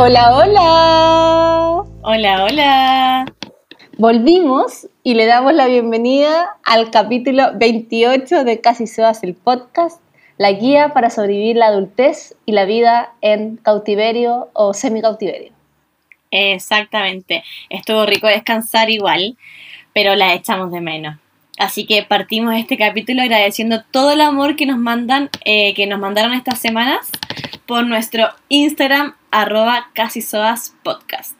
Hola, hola. Hola, hola. Volvimos y le damos la bienvenida al capítulo 28 de Casi Soas el podcast, la guía para sobrevivir la adultez y la vida en cautiverio o semi-cautiverio. Exactamente. Estuvo rico descansar igual, pero la echamos de menos. Así que partimos este capítulo agradeciendo todo el amor que nos mandan, eh, que nos mandaron estas semanas por nuestro Instagram, arroba casisoaspodcast.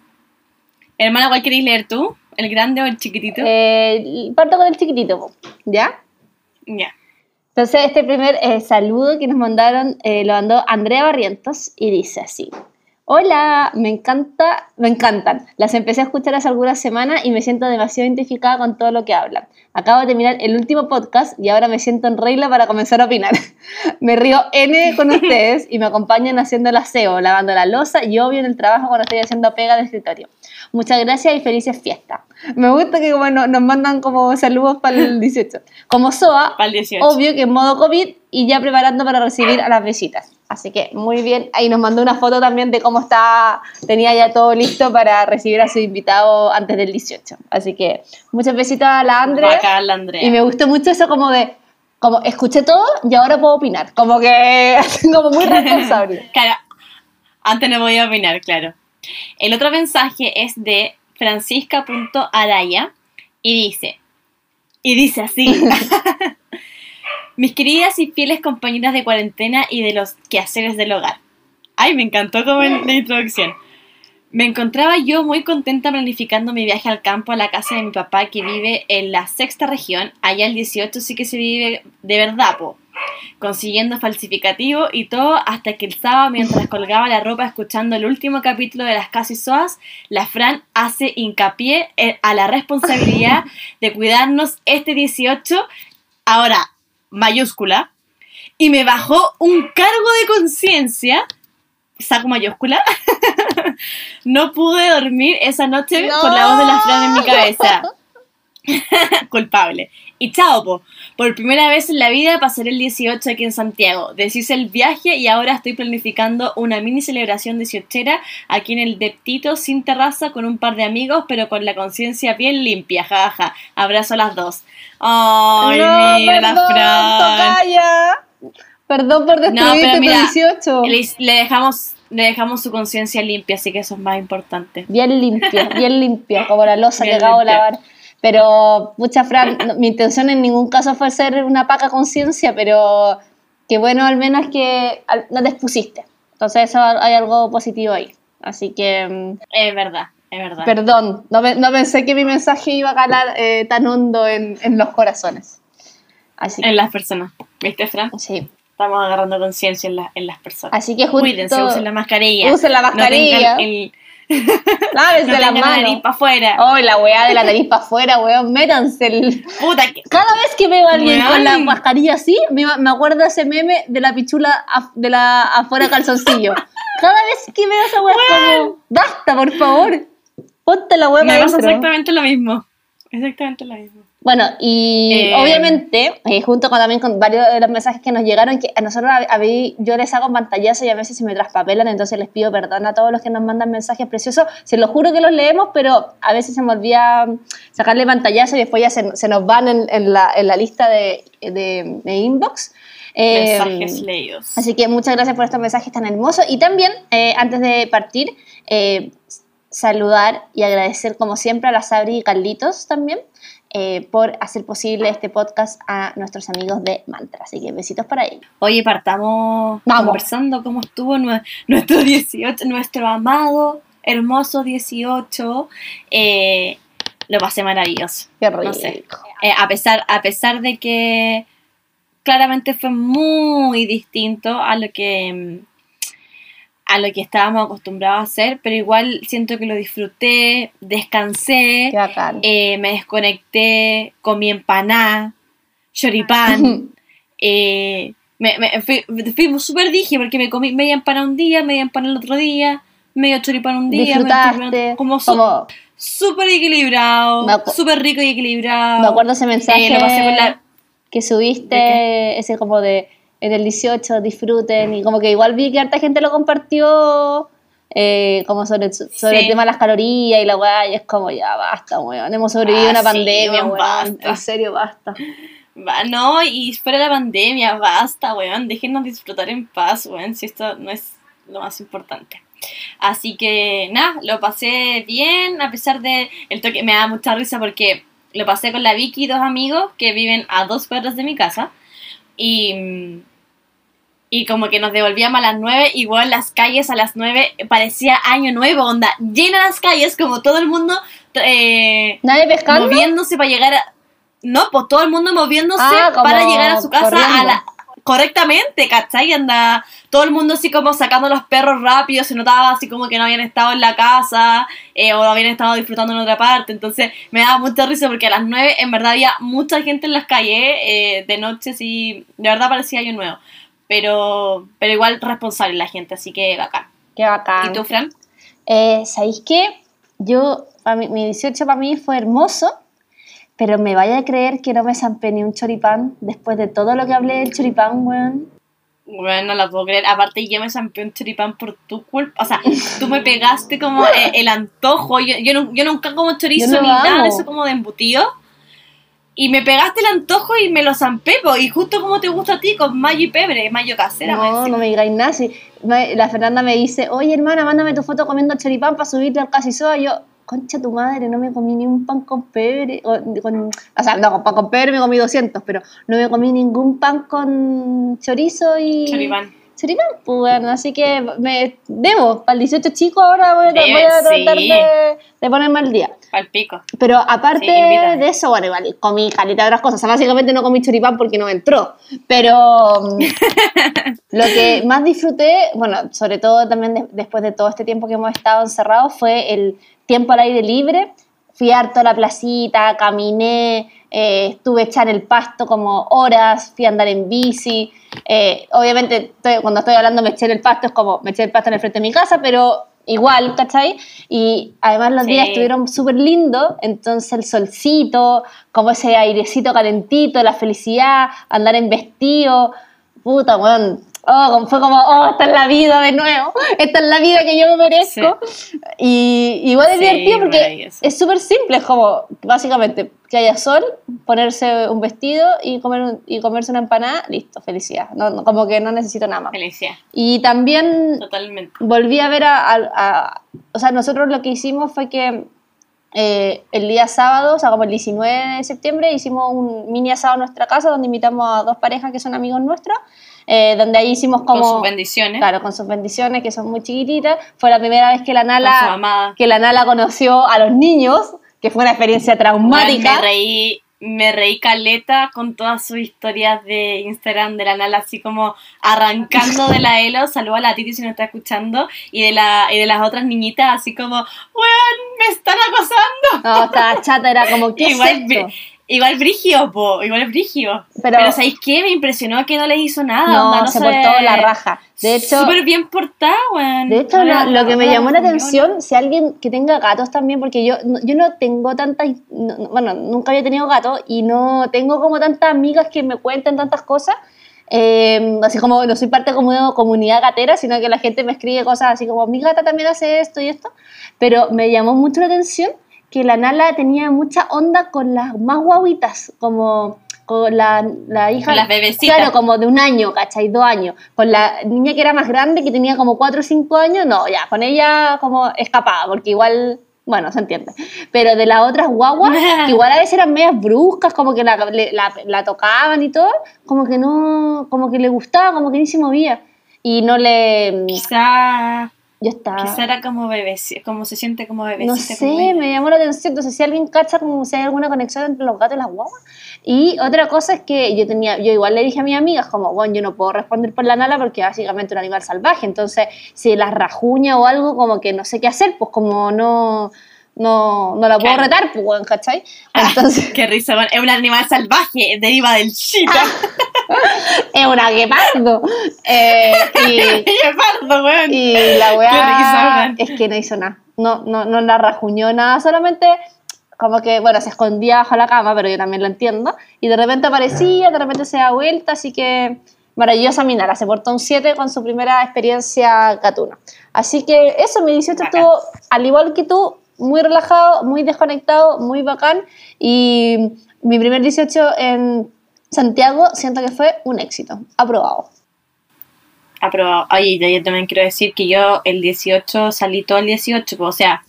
Hermana, ¿cuál queréis leer tú? ¿El grande o el chiquitito? Eh, parto con el chiquitito, ¿ya? Ya. Entonces, este primer eh, saludo que nos mandaron eh, lo mandó Andrea Barrientos y dice así. Hola, me encanta, me encantan. Las empecé a escuchar hace algunas semanas y me siento demasiado identificada con todo lo que hablan. Acabo de terminar el último podcast y ahora me siento en regla para comenzar a opinar. me río N con ustedes y me acompañan haciendo el aseo, lavando la losa y obvio en el trabajo cuando estoy haciendo pega de escritorio. Muchas gracias y felices fiestas. Me gusta que como nos mandan como saludos para el 18. Como SOA, Para el 18. obvio que en modo COVID y ya preparando para recibir a las visitas. Así que muy bien. Ahí nos mandó una foto también de cómo está, tenía ya todo listo para recibir a su invitado antes del 18. Así que muchas besitos a la Andre. La Andrea. Y me gustó mucho eso como de, como escuché todo y ahora puedo opinar. Como que, como muy responsable. Claro, antes no voy a opinar, claro. El otro mensaje es de francisca.araya y dice, y dice así, mis queridas y fieles compañeras de cuarentena y de los quehaceres del hogar. Ay, me encantó como en la introducción. Me encontraba yo muy contenta planificando mi viaje al campo a la casa de mi papá que vive en la sexta región. Allá el 18 sí que se vive de verdad, po. Consiguiendo falsificativo y todo hasta que el sábado mientras colgaba la ropa escuchando el último capítulo de las Casi Soas, la Fran hace hincapié en- a la responsabilidad de cuidarnos este 18, ahora mayúscula, y me bajó un cargo de conciencia, saco mayúscula, no pude dormir esa noche No. con la voz de la Fran en mi cabeza. Culpable. Y chao, po. Por primera vez en la vida pasaré el 18 aquí en Santiago. Deshice el viaje y ahora estoy planificando una mini celebración 18 aquí en el Deptito sin terraza con un par de amigos, pero con la conciencia bien limpia. Jaja. Abrazo a las dos. Ay, No, mira la perdón, Fran. tocaya. Perdón por No, destruirte tu mira, 18. Le, le dejamos, le dejamos su conciencia limpia, así que eso es más importante. Bien limpia, bien limpia, como la losa que Bien acabo de lavar. Pero, mucha Fran, no, mi intención en ningún caso fue ser una paca conciencia, pero que bueno, al menos que no te expusiste. Entonces, eso hay algo positivo ahí. Así que, mm, Es verdad, es verdad. perdón, no, no pensé que mi mensaje iba a calar eh, tan hondo en, en los corazones. Así que, En las personas. ¿Viste, Fran? sí. Estamos agarrando conciencia en, la- en las personas. Así que justo... Cuídense, usen la mascarilla. Usen la mascarilla. No el, Lávense no la nariz manos. para afuera. Oh, la weá de la nariz para afuera, weón, métanse el... Puta que. Cada vez que veo a alguien Weón. con la mascarilla así, me, me acuerdo ese meme de la pichula af- de la afuera calzoncillo. Cada vez que veo esa weá como, basta, por favor. Ponte la weá Me para exactamente lo mismo. Exactamente lo mismo. Bueno, y Eh, obviamente, eh, junto con, también con varios de los mensajes que nos llegaron, que a nosotros a, a mí, yo les hago pantallazo y a veces se me traspapelan, entonces les pido perdón a todos los que nos mandan mensajes preciosos. Se los juro que los leemos, pero a veces se me olvida sacarle pantallazo y después ya se, se nos van en, en la, en la lista de, de- de inbox. Eh, Mensajes leídos. Así que muchas gracias por estos mensajes tan hermosos. Y también, antes de partir, saludar y agradecer, como siempre, a la Sabri y Carlitos también eh, por hacer posible este podcast a nuestros amigos de Mantra. Así que besitos para ellos. Oye, partamos Vamos. conversando cómo estuvo nue- nuestro 18, nuestro amado, hermoso 18. Eh, lo pasé maravilloso. Qué rico. No sé. Eh, a, pesar, a pesar de que claramente fue muy distinto a lo que mm, a lo que estábamos acostumbrados a hacer, pero igual siento que lo disfruté, descansé, eh, me desconecté, comí empanada, choripán, eh, me, me- fui, fui súper dije porque me comí media empanada un día, media empanada el otro día, medio choripán un día, Disfrutaste. como súper equilibrado, súper rico y equilibrado. me acuerdo ese mensaje Eh, lo pasé con la- que subiste, ¿De ese como de en el 18 disfruten y como que igual vi que harta gente lo compartió eh, como sobre, sobre el tema de las calorías y la weá, y es como, ya basta, weón, hemos sobrevivido a Ah, una sí, pandemia, weón, en serio, basta. Va, No, y fuera de la pandemia, basta, weón. Déjenos disfrutar en paz, weón, si esto no es lo más importante. Así que, nada, lo pasé bien, a pesar de el toque. Me da mucha risa porque lo pasé con la Vicky y dos amigos que viven a dos cuadras de mi casa. Y, y como que nos devolvíamos a las nueve, igual las calles a las nueve parecía año nuevo, onda, llena las calles, como todo el mundo eh, ¿Nadie pescando? moviéndose para llegar a... No, pues todo el mundo moviéndose Ah, para llegar a su casa a la... correctamente, ¿cachai? Anda todo el mundo así como sacando los perros rápido, se notaba así como que no habían estado en la casa eh, o habían estado disfrutando en otra parte, entonces me daba mucha risa porque a las 9 en verdad había mucha gente en las calles, eh, de noche sí, de verdad parecía año nuevo, pero, pero igual responsable la gente, así que bacán. Qué bacán. ¿Y tú, Fran? Eh, ¿Sabéis qué? Yo, mi 18 para mí fue hermoso, pero me vaya a creer que no me zampé ni un choripán después de todo lo que hablé del choripán, weón. Bueno, no la puedo creer. Aparte, yo me zampé un choripán por tu culpa. O sea, tú me pegaste como eh, el antojo. Yo, yo, nu- yo nunca como chorizo lo ni nada amo. de eso como de embutido. Y me pegaste el antojo y me lo zampé, po. Y justo como te gusta a ti, con mayo y pebre, mayo casera. No, no me digáis nada. si- la Fernanda me dice, oye hermana, mándame tu foto comiendo choripán para subirle al casi soda. Yo, concha tu madre, no me comí ni un pan con pebre. O, con- o sea, no, con pan con pebre me comí 200, pero no me comí ningún pan con chorizo y... Choripán. Choripán, pues bueno, así que me debo, para el 18 chico ahora voy a, Debe, voy a tratar sí. de, de ponerme al día. Pal pico. Pero aparte Sí, de eso, bueno, igual comí calita de otras cosas. O sea, básicamente no comí choripán porque no entró. Pero mm, lo que más disfruté, bueno, sobre todo también de- después de todo este tiempo que hemos estado encerrados, fue el tiempo al aire libre. Fui harto a la placita, caminé, eh, estuve echar el pasto como horas, fui a andar en bici. Eh, obviamente, estoy- cuando estoy hablando me eché el pasto, es como me eché el pasto en el frente de mi casa, pero igual, ¿cachai? Y además los Sí. días estuvieron súper lindos, entonces el solcito, como ese airecito calentito, la felicidad, andar en vestido, puta, weón. Oh, fue como, oh, esta es la vida de nuevo, esta es la vida que yo me merezco. Y igual es Sí, divertido porque es súper simple, es como, básicamente, que haya sol, ponerse un vestido y, comer un- y comerse una empanada, listo, felicidad. No, no, como que no necesito nada más. Felicidad. Y también Totalmente. volví a ver a, a- a- O sea, nosotros lo que hicimos fue que eh, el día sábado, o sea, como el 19 de septiembre, hicimos un mini asado en nuestra casa donde invitamos a dos parejas que son amigos nuestros, eh, donde ahí hicimos como... Con sus bendiciones. Claro, con sus bendiciones, que son muy chiquititas. Fue la primera vez que la Nala, que la Nala conoció a los niños, que fue una experiencia traumática. me reí, me reí caleta con todas sus historias de Instagram de la Nala, así como arrancando de la Elo, saludo a la Titi si no está escuchando, y de la y de las otras niñitas, así como, weón, me están acosando. No, estaba chata, era como, ¿qué Igual, es esto? Igual brigio, po, igual brigio. Pero- Pero, ¿sabéis qué? Me impresionó que no les hizo nada. No, onda, no se portó la raja. De hecho, Súper bien portada, weón. De hecho, No lo, la- lo que me llamó la atención, si alguien que tenga gatos también, porque yo, no- yo no tengo tantas, no- bueno, nunca había tenido gatos y no tengo como tantas amigas que me cuenten tantas cosas. eh, así como no soy parte como de una comunidad gatera, sino que la gente me escribe cosas así como mi gata también hace esto y esto. Pero me llamó mucho la atención que la Nala tenía mucha onda con las más guaguitas, como con la, la hija. Con las bebecitas. Claro, como de un año, ¿cachai? Dos años. Con la niña que era más grande, que tenía como cuatro o cinco años, no, ya, con ella como escapaba, porque igual, bueno, se entiende. Pero de las otras guaguas, que igual a veces eran medias bruscas, como que la, la, la tocaban y todo, como que no, como que le gustaba, como que ni se movía. Y no le... Quizá, Yo estaba... quizá era como bebé, como se siente como bebecita. No sé, me llamó la atención. Entonces, si alguien cacha como si hay alguna conexión entre los gatos y las guaguas. Y otra cosa es que yo tenía, yo igual le dije a mis amigas, como, bueno, yo no puedo responder por la nala porque básicamente es un animal salvaje. Entonces, si las rajuña o algo, como que no sé qué hacer, pues como no, no, no la puedo Claro. retar, pues, bueno, ¿cachai? Entonces, Qué risa, bueno, es un animal salvaje, deriva del chita. Es una guepardo. Eh, y, Qué pardo, weón. Y la weá es que no hizo nada. No, no, no la rajuñó nada, solamente como que, bueno, se escondía bajo la cama, pero yo también lo entiendo. Y de repente aparecía, de repente se da vuelta, así que maravillosa Minara, se portó un 7 con su primera experiencia gatuna. Así que eso, mi 18 Bacán. estuvo, al igual que tú, muy relajado, muy desconectado, muy bacán. Y mi primer 18 en Santiago siento que fue un éxito, aprobado. Aprobado. Oye, yo también quiero decir que yo el 18 salí todo el 18, pues, o sea,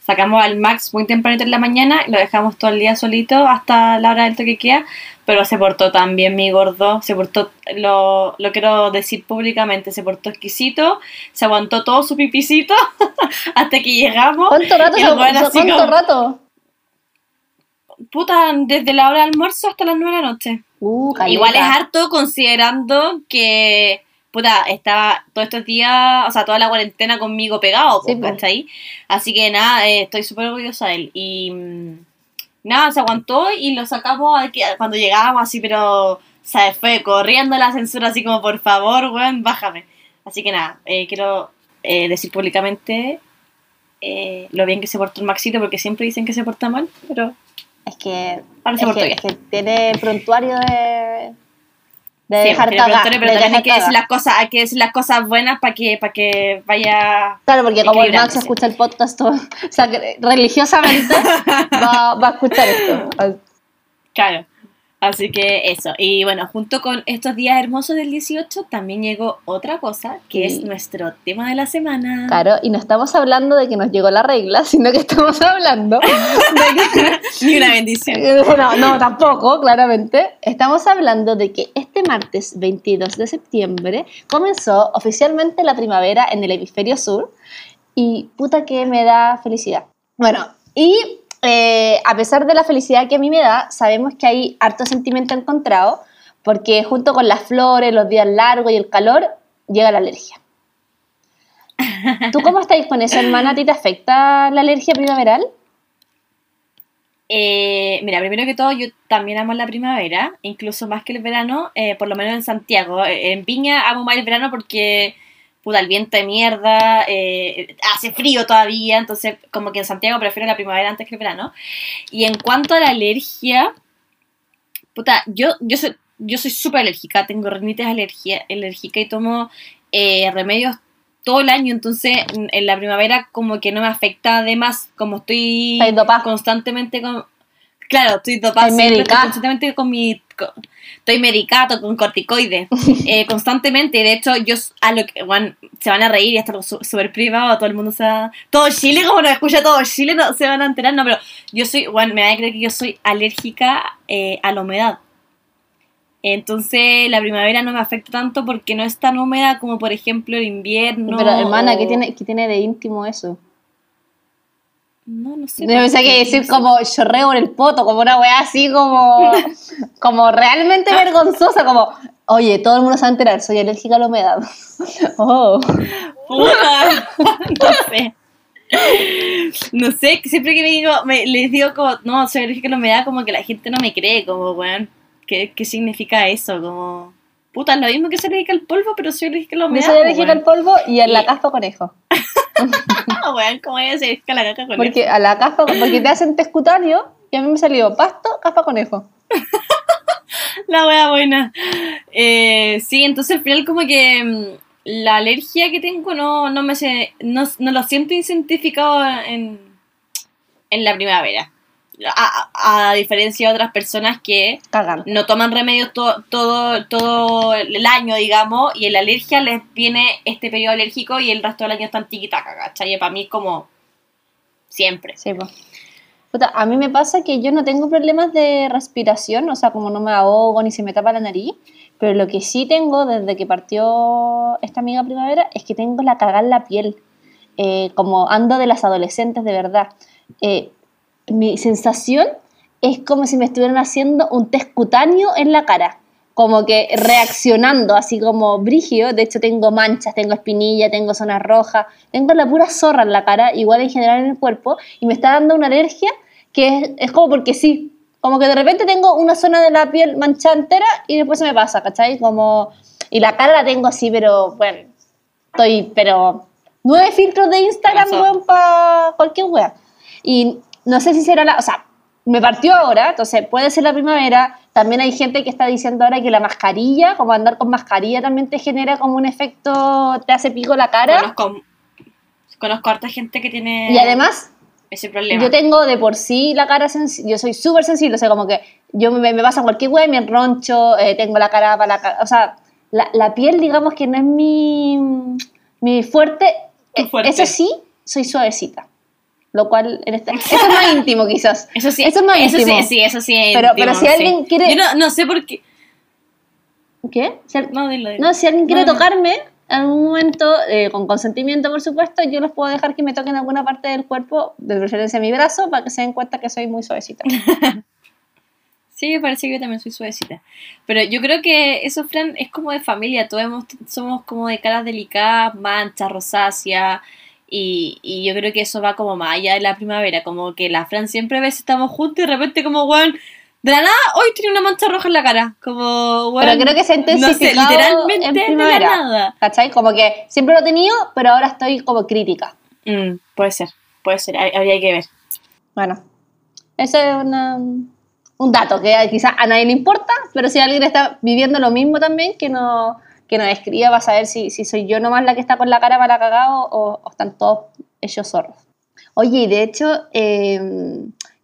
sacamos al Max muy tempranito en la mañana y lo dejamos todo el día solito hasta la hora del toque queda, pero se portó tan bien mi gordo, se portó, lo, lo quiero decir públicamente, se portó exquisito, se aguantó todo su pipicito hasta que llegamos. ¿Cuánto rato? Weón así ¿Cuánto como- rato? Puta, desde la hora del almuerzo hasta las 9 de la noche. Uh. Igual es harto considerando que, puta, estaba todos estos días, o sea, toda la cuarentena conmigo pegado, Sí, pues. ¿cachai? Así que nada, eh, estoy súper orgullosa de él. Y mm, nada, se aguantó y lo sacamos aquí- cuando llegábamos así, pero, ¿sabes? Fue corriendo la censura así como, por favor, weón, bájame. Así que nada, eh, quiero eh, decir públicamente lo bien que se portó el Maxito, porque siempre dicen que se porta mal, pero Es que, es que, que tiene prontuario de, de Sí, dejar tiene cagar. preguntores, pero de también hay que decir las cosas, hay que decir las cosas buenas para que, para que vaya. Claro, porque como el Max escucha el podcast, todo- o sea, religiosamente va, va a escuchar esto. Claro. Así que eso. Y bueno, junto con estos días hermosos del 18, también llegó otra cosa, que Sí. es nuestro tema de la semana. Claro, y no estamos hablando de que nos llegó la regla, sino que estamos hablando de que Ni una bendición. No, no, tampoco, claramente. Estamos hablando de que este martes 22 de septiembre comenzó oficialmente la primavera en el hemisferio sur y puta que me da felicidad. Bueno, y eh, a pesar de la felicidad que a mí me da, sabemos que hay harto sentimiento encontrado porque junto con las flores, los días largos y el calor, llega la alergia. ¿Tú cómo estáis con eso, hermana? ¿A ti te afecta la alergia primaveral? Eh, mira, primero que todo, yo también amo la primavera, incluso más que el verano, eh, por lo menos en Santiago. Eh, En Viña amo más el verano porque, puta, el viento de mierda, eh, hace frío todavía, entonces como que en Santiago prefiero la primavera antes que el verano. Y en cuanto a la alergia, puta, yo, yo soy yo soy súper alérgica, tengo rinitis alergia, alérgica y tomo eh, remedios todo el año, entonces en la primavera como que no me afecta además, como estoy constantemente con... Claro, estoy estoy constantemente con mi... estoy medicado con corticoides, eh, constantemente, de hecho yo a lo que, bueno, se van a reír y hasta lo su- súper privado, todo el mundo se va... Todo Chile, como nos escucha todo Chile, no se van a enterar, no, pero yo soy, bueno, me van a creer que yo soy alérgica eh, a la humedad. Entonces la primavera no me afecta tanto porque no es tan húmeda como por ejemplo el invierno. Pero hermana, ¿qué tiene, ¿qué tiene de íntimo eso? No, no sé. Yo pensé que decir como chorreo en el poto, como una weá así como, como realmente vergonzosa, como, oye, todo el mundo se va a enterar, soy alérgica a la humedad. Oh. Puta, no sé. No sé, siempre que me digo, me, les digo como, no, soy alérgica a la humedad, como que la gente no me cree, como, weón, ¿qué, qué significa eso? Como, puta, es lo mismo que soy alérgica al polvo, pero soy alérgica a la humedad. soy alérgica weón. al polvo y a la caspa conejo. Ah, weón, ¿cómo voy a ser alérgica a la caca con Porque a la caspa, porque te hacen test cutáneo y a mí me salió pasto, caspa conejo. La wea buena. Eh, sí, entonces al final como que mm, la alergia que tengo no, no me sé, no, no lo siento identificado en, en la primavera. A, a- diferencia de otras personas que Cagan. no toman remedios to- todo, todo el año, digamos, y en la alergia les viene este periodo alérgico y el resto del año están tiquitaca, ¿cachai? Para mí es como siempre. Sí, po. Puta, a mí me pasa que yo no tengo problemas de respiración, o sea, como no me ahogo ni se me tapa la nariz, pero lo que sí tengo desde que partió esta amiga primavera es que tengo la cagada en la piel, eh, como ando de las adolescentes de verdad. Eh, mi sensación es como si me estuvieran haciendo un test cutáneo en la cara, como que reaccionando, así como brígido. De hecho, tengo manchas, tengo espinilla, tengo zonas rojas, tengo la pura zorra en la cara, igual en general en el cuerpo, y me está dando una alergia que es, es como porque sí. Como que de repente tengo una zona de la piel manchada entera y después se me pasa, ¿cachai? Como, y la cara la tengo así, pero bueno, estoy, pero nueve filtros de Instagram, weón, para cualquier wea. Y no sé si será la, o sea, me partió ahora, entonces puede ser la primavera. También hay gente que está diciendo ahora que la mascarilla, como andar con mascarilla, también te genera como un efecto, te hace pico la cara. Conozco, conozco harta gente que tiene Y además, ese problema. yo tengo de por sí la cara sensible, yo soy súper sensible, o sea, como que yo me, me pasa cualquier wea, me enroncho, eh, tengo la cara para la ca- O sea, la, la piel, digamos que no es mi, mi fuerte. Eh, fuerte. Eso sí, soy suavecita. Lo cual, este, eso es más íntimo quizás. Eso sí, Eso es más eso íntimo. sí, sí, eso sí es Pero- íntimo, pero si sí. alguien quiere- Yo no, no sé por qué. ¿Qué? Si al- No, dilo, dilo. No, si alguien quiere No, tocarme, en algún momento, eh, con consentimiento por supuesto, yo les puedo dejar que me toquen alguna parte del cuerpo, de preferencia mi brazo, para que se den cuenta que soy muy suavecita. Sí, me parece que yo también soy suavecita. Pero yo creo que eso, Fran, es como de familia. Todos hemos- somos como de caras delicadas, manchas, rosáceas. Y, y yo creo que eso va como más allá de la primavera. Como que la Fran siempre a veces estamos juntos y de repente como, weón, de la nada, hoy tiene una mancha roja en la cara. Como, weón, Pero creo que se ha no sé, literalmente en de la primavera. nada. ¿Cachai? Como que siempre lo he tenido, pero ahora estoy como crítica. Mm, puede ser, puede ser. Hab- Habría que ver. Bueno, ese es una- un dato que quizás a nadie le importa, pero si alguien está viviendo lo mismo también, que no que nos escriba para saber si, si soy yo nomás la que está con la cara para cagado o, o están todos ellos zorros. Oye, y de hecho, eh,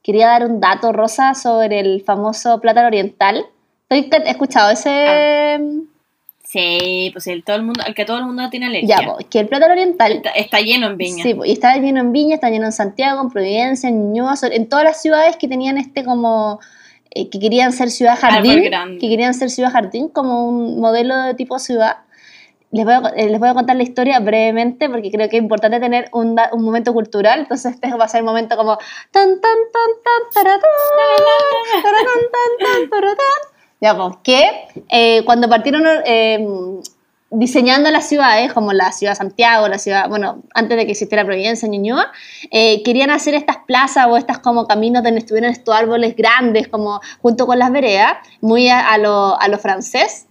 quería dar un dato, Rosa, sobre el famoso plátano oriental. ¿Has escuchado ese...? Sí, pues el, todo el mundo, al que todo el mundo tiene alergia. Ya, pues, que el plátano oriental está, está lleno en Viña. Sí, pues, y está lleno en Viña, está lleno en Santiago, en Providencia, en Ñuñoa, en todas las ciudades que tenían este como eh, que querían ser ciudad jardín, que querían ser ciudad jardín como un modelo de tipo ciudad. Les voy, a, eh, les voy a contar la historia brevemente porque creo que es importante tener un, da- un momento cultural. Entonces, este va a ser el momento como. Tan, tan, tan, tan. Ya, pues, que eh, cuando partieron eh, diseñando las ciudades, como la ciudad de Santiago, la ciudad, bueno, antes de que existiera Providencia, Ñuñoa, eh, querían hacer estas plazas o estas como caminos donde estuvieran estos árboles grandes, como junto con las veredas, muy a, a lo, a lo francés.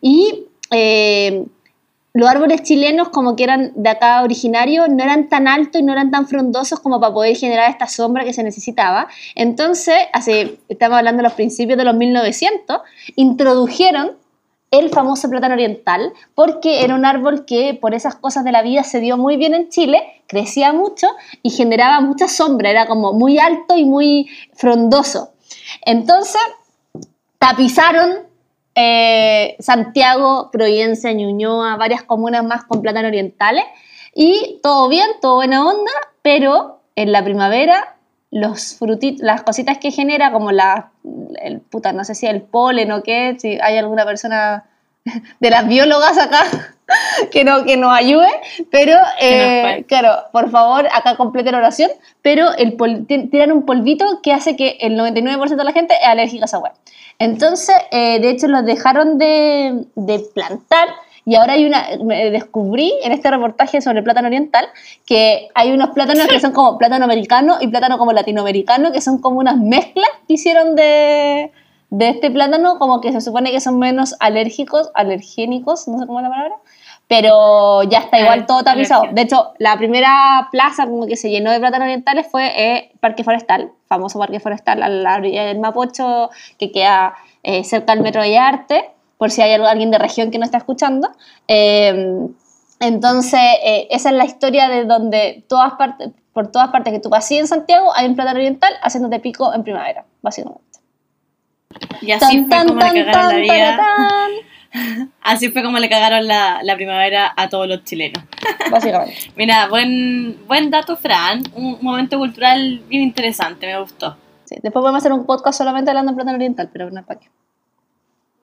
Y eh, los árboles chilenos, como que eran de acá originarios, no eran tan altos y no eran tan frondosos como para poder generar esta sombra que se necesitaba. Entonces, hace, estamos hablando de los principios de los 1900, introdujeron el famoso plátano oriental, porque era un árbol que por esas cosas de la vida se dio muy bien en Chile, crecía mucho y generaba mucha sombra, era como muy alto y muy frondoso. Entonces, tapizaron eh, Santiago, Providencia, Ñuñoa, varias comunas más con plátano orientales. Y todo bien, todo buena onda, pero en la primavera los frutit las cositas que genera, como la, el, puta, no sé si el polen o qué, si hay alguna persona de las biólogas acá que, no, que nos ayude, pero eh, claro, por favor, acá completen la oración, pero el pol- tiran un polvito que hace que el 99% de la gente es alérgica a esa hueá. Entonces, eh, de hecho, los dejaron de, de plantar y ahora hay una, me descubrí en este reportaje sobre el plátano oriental que hay unos plátanos que son como plátano americano y plátano como latinoamericano, que son como unas mezclas que hicieron de, de este plátano, como que se supone que son menos alérgicos, alergénicos, no sé cómo es la palabra, pero ya está igual todo tapizado. De hecho, la primera plaza como que se llenó de plátanos orientales fue eh, Parque Forestal, famoso Parque Forestal a la orilla del Mapocho, que queda eh, cerca del Metro de Arte, por si hay alguien de región que no está escuchando. Eh, entonces, eh, esa es la historia de donde todas partes, por todas partes que tú pasas en Santiago hay un plátano oriental haciéndote pico en primavera, básicamente. Y así fue como le cagaron la vida. Así fue como le cagaron la, la primavera a todos los chilenos. básicamente. Mira, buen, buen dato, Fran. Un momento cultural bien interesante, me gustó. Sí, después podemos hacer un podcast solamente hablando de plátano oriental, pero no para qué.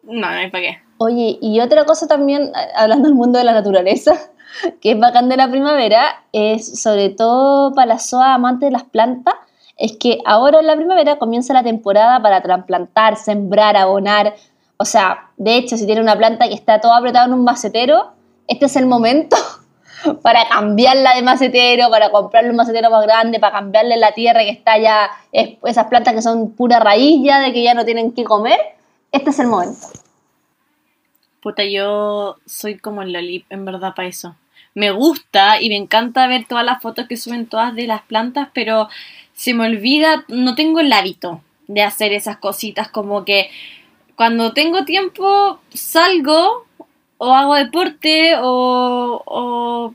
No, no hay para qué. Oye, y otra cosa también, a- hablando del mundo de la naturaleza, que es bacán de la primavera, es sobre todo para las zoas amantes de las plantas, es que ahora en la primavera comienza la temporada para trasplantar, sembrar, abonar. O sea, de hecho, si tiene una planta que está toda apretada en un macetero, este es el momento para cambiarla de macetero, para comprarle un macetero más grande, para cambiarle la tierra que está ya, es- esas plantas que son pura raíz ya, de que ya no tienen que comer. Este es el momento. Puta, yo soy como el Lolip, en verdad, para eso. Me gusta y me encanta ver todas las fotos que suben todas de las plantas, pero se me olvida, no tengo el hábito de hacer esas cositas, como que cuando tengo tiempo salgo o hago deporte o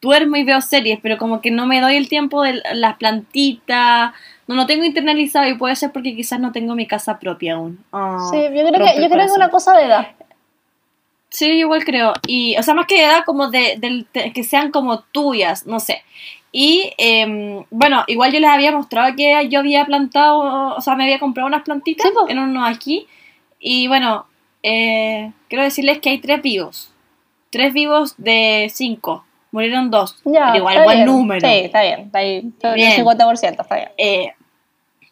duermo y veo series, pero como que no me doy el tiempo de las plantitas, no lo tengo internalizado y puede ser porque quizás no tengo mi casa propia aún. Ah, Sí, yo creo que, yo creo que es una cosa de edad. Sí, igual creo. Y, o sea, más que edad, como de, del- de- que sean como tuyas, no sé. Y, em, bueno, igual yo les había mostrado que yo había plantado, o sea, me había comprado unas plantitas Sí, en uno aquí. Y bueno, eh, quiero decirles que hay tres vivos. Tres vivos de cinco. Murieron dos. Ya, pero igual, buen bien. número. Sí, está bien. Está ahí, Bien. el 50%, está bien. Eh,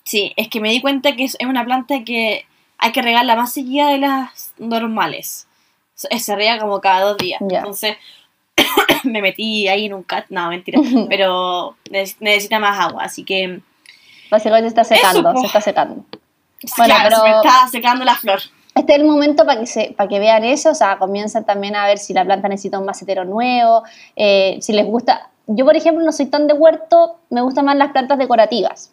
sí, es que me di cuenta que es una planta que hay que regarla más seguida de las normales. Se riega como cada dos días. Ya. Entonces me metí ahí en un cat. No, mentira. pero neces- necesita más agua. Así que. Básicamente se está secando, se está secando. Bueno, claro, se me pero- está secando la flor. Este es el momento para que, se, para que vean eso, o sea, comiencen también a ver si la planta necesita un macetero nuevo, eh, si les gusta. Yo, por ejemplo, no soy tan de huerto, me gustan más las plantas decorativas.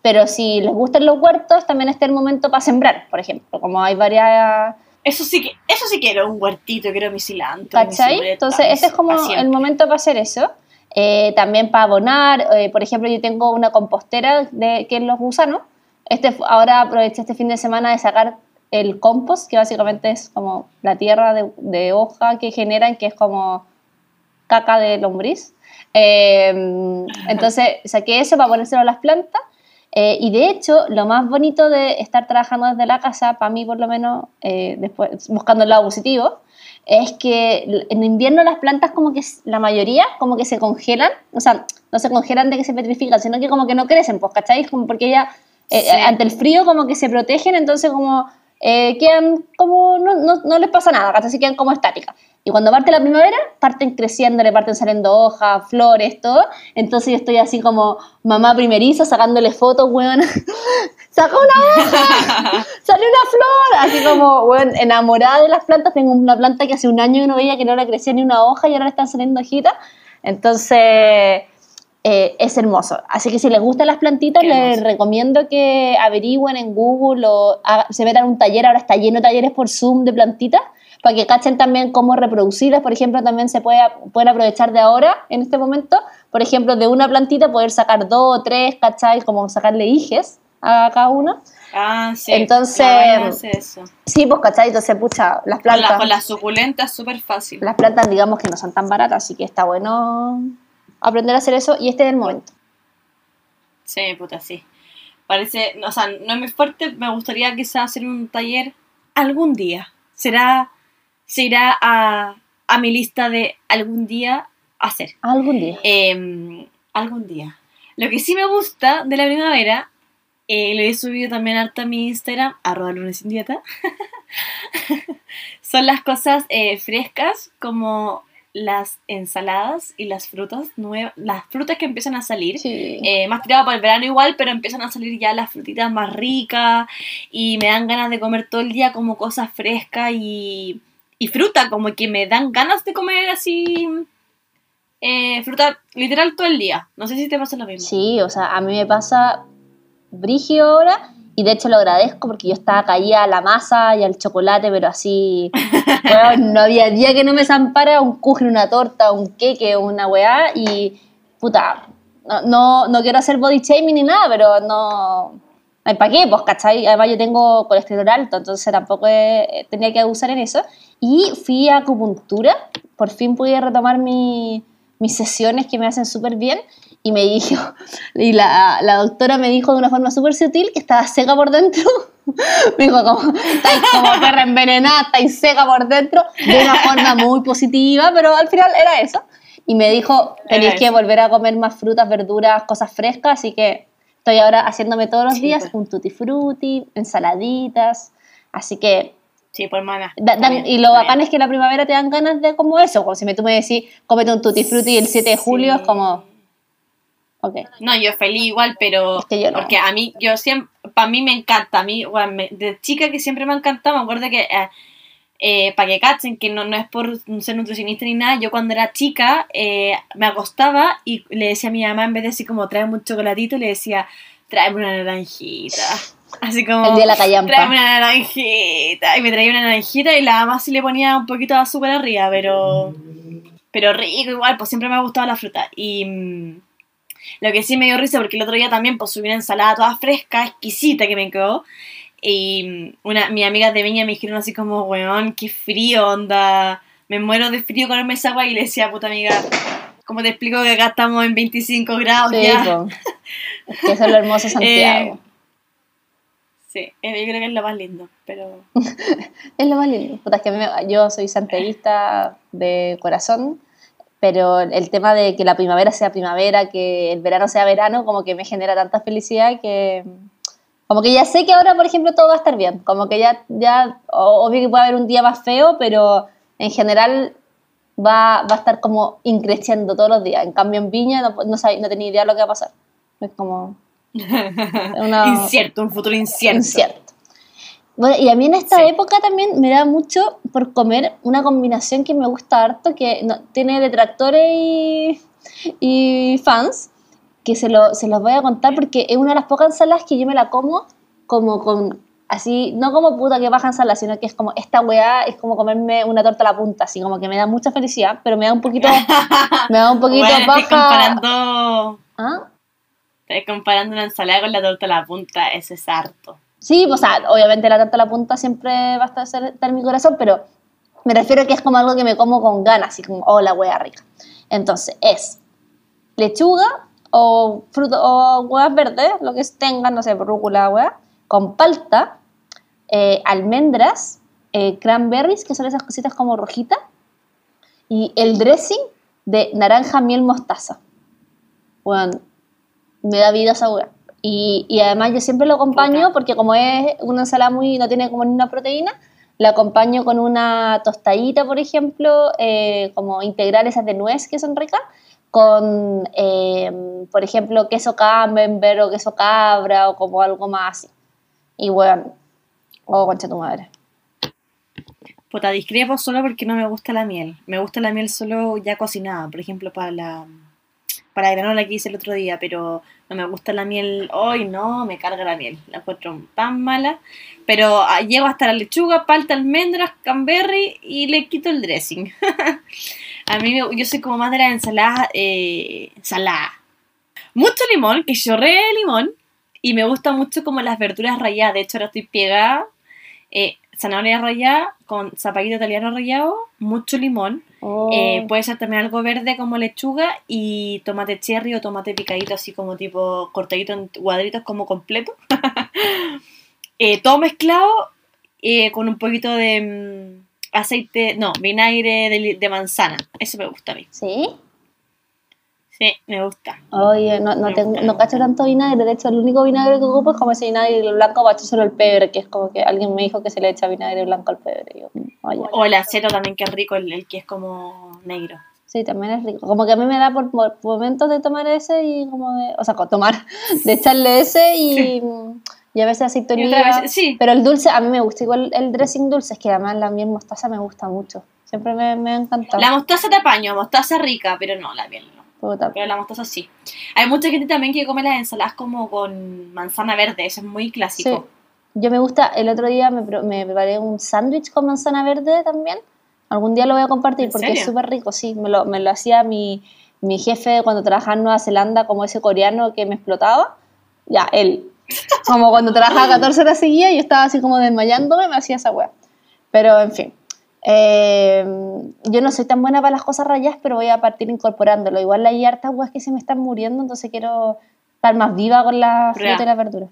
Pero si les gustan los huertos, también este es el momento para sembrar, por ejemplo. Como hay varias. Eso sí que, eso sí quiero, un huertito, quiero mi cilantro. mi ¿Cachai? cibreta, Entonces, mi- este es como el momento para hacer eso. Eh, también para abonar, eh, por ejemplo, yo tengo una compostera de, que es los gusanos. Este, ahora aproveché este fin de semana de sacar el compost, que básicamente es como la tierra de, de hoja que generan, que es como caca de lombriz. Eh, entonces saqué eso para ponérselo a las plantas. Eh, y de hecho, lo más bonito de estar trabajando desde la casa, para mí por lo menos, eh, después buscando el lado positivo, es que en invierno las plantas como que la mayoría como que se congelan, o sea, no se congelan de que se petrifican, sino que como que no crecen, pues, ¿cachai? Como porque ya eh, Sí. ante el frío como que se protegen, entonces como eh, quedan como, no, no, no les pasa nada. Se quedan como estáticas. Y cuando parte la primavera, parten creciendo, le parten saliendo hojas, flores, todo. Entonces yo estoy así como mamá primeriza, sacándole fotos, weón. ¡Sacó una hoja! ¡Salió una flor! Así como, weón, enamorada de las plantas. Tengo una planta que hace un año que no veía que no le crecía ni una hoja y ahora le están saliendo hojitas. Entonces, eh, es hermoso. Así que si les gustan las plantitas, Qué les hermoso. recomiendo que averigüen en Google o haga- se metan a un taller. Ahora está lleno de talleres por Zoom de plantitas para que cachen también cómo reproducirlas. Por ejemplo, también se puede pueden aprovechar de ahora, en este momento, por ejemplo, de una plantita poder sacar dos o tres, ¿cachai? Como sacarle hijes a cada una. Ah, sí. Entonces- eso. Sí, pues, ¿cachai? Entonces, pucha, las Con, plantas, la, con las suculentas súper fácil. las plantas digamos que no son tan baratas, así que está bueno aprender a hacer eso y este es el momento. Sí, puta, sí. Parece, o sea, no es muy fuerte, me gustaría quizás hacer un taller algún día. Será, se irá a, a mi lista de algún día hacer. Algún día. Em, algún día. Lo que sí me gusta de la primavera, eh, le he subido también harta a mi Instagram, arroba lunes sin dieta, son las cosas eh, frescas como las ensaladas y las frutas nuevas, las frutas que empiezan a salir. Sí. Eh, más tirado para el verano igual, pero empiezan a salir ya las frutitas más ricas y me dan ganas de comer todo el día como cosas frescas y, y fruta, como que me dan ganas de comer así eh, fruta literal todo el día. No sé si te pasa lo mismo. Sí, o sea, a mí me pasa brigio ahora y de hecho lo agradezco porque yo estaba caída a la masa y al chocolate, pero así, weón, no había día que no me zampara un kuchen, una torta, un queque, una weá y puta, no, no, no quiero hacer body shaming ni nada, pero no... ¿Para qué? Pues, ¿cachai? Además yo tengo colesterol alto, entonces tampoco he- tenía que abusar en eso. Y fui a acupuntura, por fin pude retomar mi- mis sesiones que me hacen súper bien y me dijo, y la, la doctora me dijo de una forma súper sutil que estaba seca por dentro. me dijo, como, estáis como perra envenenada, estáis seca por dentro, de una forma muy positiva, pero al final era eso. Y me dijo, tenéis que volver a comer más frutas, verduras, cosas frescas, así que estoy ahora haciéndome todos los Sí, días pues. un tutti frutti, ensaladitas, así que Sí, por mana. Da- bien, y lo bacán es que la primavera te dan ganas de como eso, como si me, tú me decís, cómete un tutti frutti el 7 de julio, Sí. es como, No, yo feliz igual, pero. Es que yo no. Porque a mí, yo siempre. Para mí me encanta. A mí, bueno, me- de chica que siempre me ha encantado, me acuerdo que. eh, eh, para que cachen que no, no es por ser nutricionista ni nada, yo cuando era chica eh, me acostaba y le decía a mi mamá, en vez de decir como trae un chocolatito, le decía, tráeme una naranjita. Así como, El día de la callampa. tráeme una naranjita. Y me traía una naranjita y la mamá sí le ponía un poquito de azúcar arriba, pero, pero rico igual, pues siempre me ha gustado la fruta. Y mm, lo que sí me dio risa, porque el otro día también pues subí una ensalada toda fresca, exquisita que me quedó. Y mm, una, mi amiga de Viña me dijeron así como, weón, qué frío, onda. Me muero de frío con esa agua y le decía, puta amiga, ¿cómo te explico que acá estamos en 25 grados Sí, ya? Es que eso es lo hermoso Santiago. Eh, Sí, yo creo que es lo más lindo, pero... Es lo más lindo. Puta, es que me- yo soy santiaguista de corazón, pero el tema de que la primavera sea primavera, que el verano sea verano, como que me genera tanta felicidad que... Como que ya sé que ahora, por ejemplo, todo va a estar bien. Como que ya, ya obvio que puede haber un día más feo, pero en general va, va a estar como increciendo todos los días. En cambio, en Viña no, no, sab- no tenía idea de lo que va a pasar. Es como... una- Incierto, un futuro incierto. incierto. Bueno, y a mí en esta Sí. época también me da mucho por comer una combinación que me gusta harto, que no- tiene detractores y, y fans, que se, lo, se los voy a contar porque es una de las pocas ensaladas que yo me la como como con, así, no como puta que baja ensalada, sino que es como, esta weá es como comerme una torta a la punta, así como que me da mucha felicidad, pero me da un poquito, me da un poquito Bueno, estoy baja... comparando, ¿Ah? estoy comparando una ensalada con la torta a la punta, eso es harto. Sí, o obviamente la torta a la punta siempre va a estar en mi corazón, pero me refiero a que es como algo que me como con ganas, así como, oh, la hueá rica. Entonces, es lechuga o fruto o huevas verdes, lo que tengan, no sé, rúcula, hueá, con palta, eh, almendras, eh, cranberries, que son esas cositas como rojitas, y el dressing de naranja, miel, mostaza. Bueno, me da vida esa hueá. Y, y además yo siempre lo acompaño porque como es una ensalada muy, no tiene como ni una proteína, la acompaño con una tostadita, por ejemplo, eh, como integral esas de nuez que son ricas, con, eh, por ejemplo, queso camembert o queso cabra o como algo más así. Y bueno, oh, concha tu madre. Puta, discrepo solo porque no me gusta la miel. Me gusta la miel solo ya cocinada, por ejemplo, para la, para la granola que hice el otro día, pero no me gusta la miel hoy, no, me carga la miel. La encuentro tan mala. Pero ah, llego hasta la lechuga, palta, almendras, camberry y le quito el dressing. A mí, yo soy como más de la ensalada eh, salada. Mucho limón, que chorree limón. Y me gusta mucho como las verduras ralladas. De hecho, ahora estoy pegada. eh, zanahoria rallada con zapallito italiano rallado, mucho limón. Oh, Eh, puede ser también algo verde como lechuga y tomate cherry o tomate picadito así como tipo cortadito en cuadritos como completo. Eh, todo mezclado eh, con un poquito de mm, aceite, no, vinagre de, de manzana. Eso me gusta a mí. ¿Sí? Sí, me gusta. Oye, no, no, tengo, no cacho tanto vinagre. De hecho, el único vinagre que ocupo es como ese vinagre blanco para echar solo el pebre, que es como que alguien me dijo que se le echa vinagre blanco al pebre. Yo, oye. O el acero también que es rico, el, el que es como negro. Sí, también es rico. Como que a mí me da por, por momentos de tomar ese y como de. O sea, tomar, de echarle ese y, y a veces aceite oliva. vez- sí. Pero el dulce, a mí me gusta igual el dressing dulce, es que además la miel mostaza me gusta mucho. Siempre me, me ha encantado. La mostaza te apaño, mostaza rica, pero no, la miel Puta. Pero la mostaza sí. Hay mucha gente también que come las ensaladas como con manzana verde, eso es muy Sí. clásico. Yo me gusta, el otro día me, me preparé un sándwich con manzana verde también. Algún día lo voy a compartir ¿En porque es serio? súper rico, sí. Me lo, me lo hacía mi, mi jefe cuando trabajaba en Nueva Zelanda, como ese coreano que me explotaba. Ya, él. Como cuando trabajaba 14 horas seguidas y yo estaba así como desmayándome, me hacía esa weá. Pero, en fin. Eh, yo no soy tan buena para las cosas rayadas, pero voy a partir incorporándolo. Igual hay hartas weas que se me están muriendo, entonces quiero estar más viva con la fruta y la verdura.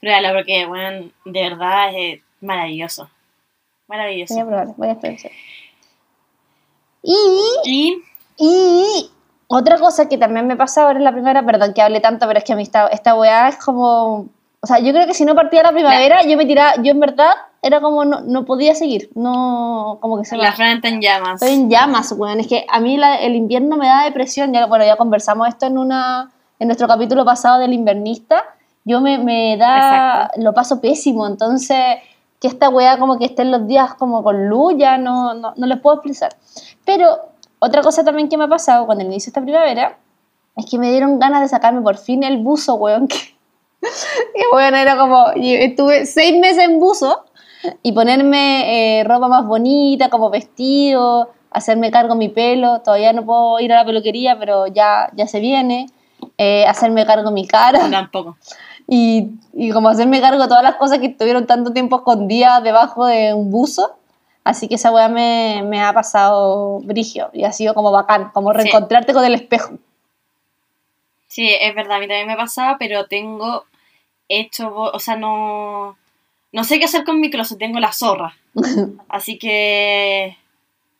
Pruébala porque, bueno, de verdad es maravilloso. Maravilloso. Voy a probar, voy a experimentar. Y, Y y otra cosa que también me pasa ahora en la primavera, perdón que hable tanto, pero es que a mí esta, esta weá es como... O sea, yo creo que si no partía la primavera, yo me tiraba, yo en verdad era como no, no podía seguir, no, como que se la Fran está en llamas. Estoy en llamas, weón. Es que a mí la- el invierno me da depresión. Ya, bueno, ya conversamos esto en una en nuestro capítulo pasado del invernista. Yo me, me da... Exacto. Lo paso pésimo. Entonces, que esta weá como que esté en los días como con luz, ya no, no, no les puedo expresar. Pero otra cosa también que me ha pasado cuando inicio esta primavera es que me dieron ganas de sacarme por fin el buzo, weón. Que, y bueno, era como, estuve seis meses en buzo y ponerme eh, ropa más bonita, como vestido, hacerme cargo mi pelo. Todavía no puedo ir a la peluquería, pero ya, ya se viene. Eh, hacerme cargo mi cara. Tampoco. Y, y como hacerme cargo de todas las cosas que estuvieron tanto tiempo escondidas debajo de un buzo. Así que esa weá me, me ha pasado brigio y ha sido como bacán, como Sí. reencontrarte con el espejo. Sí, es verdad, a mí también me pasaba, pero tengo hecho, o sea, no, no sé qué hacer con mi closet, tengo la zorra. Así que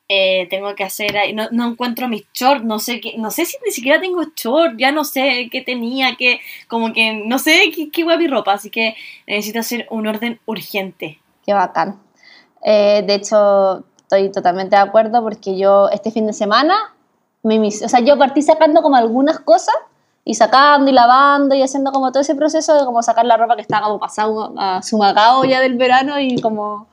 eh, tengo que hacer no, no encuentro mis shorts, no sé qué, no sé si ni siquiera tengo shorts, ya no sé qué tenía, qué, como que no sé qué, qué mi ropa, así que necesito hacer un orden urgente. Qué bacán. Eh, de hecho, estoy totalmente de acuerdo porque yo este fin de semana, me, o sea, yo partí sacando como algunas cosas y sacando y lavando y haciendo como todo ese proceso de como sacar la ropa que estaba como pasado a su macao ya del verano y como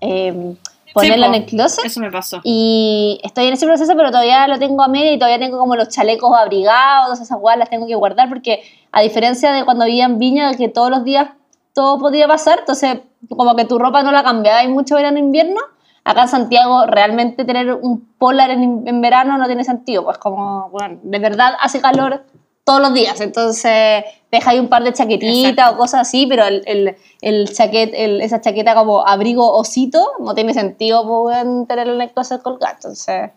eh, ponerla po. en el closet. Eso me pasó. Y estoy en ese proceso, pero todavía lo tengo a media y todavía tengo como los chalecos abrigados, esas guas las tengo que guardar porque a diferencia de cuando vivía en Viña, que todos los días todo podía pasar, entonces como que tu ropa no la cambiaba y mucho verano e invierno, acá en Santiago realmente tener un polar en, en verano no tiene sentido, pues como, bueno, de verdad hace calor todos los días, entonces deja ahí un par de chaquetitas Exacto. o cosas así, pero el, el, el chaquet, el- esa chaqueta como abrigo osito no tiene sentido weón, tenerlo en el closet colgado, entonces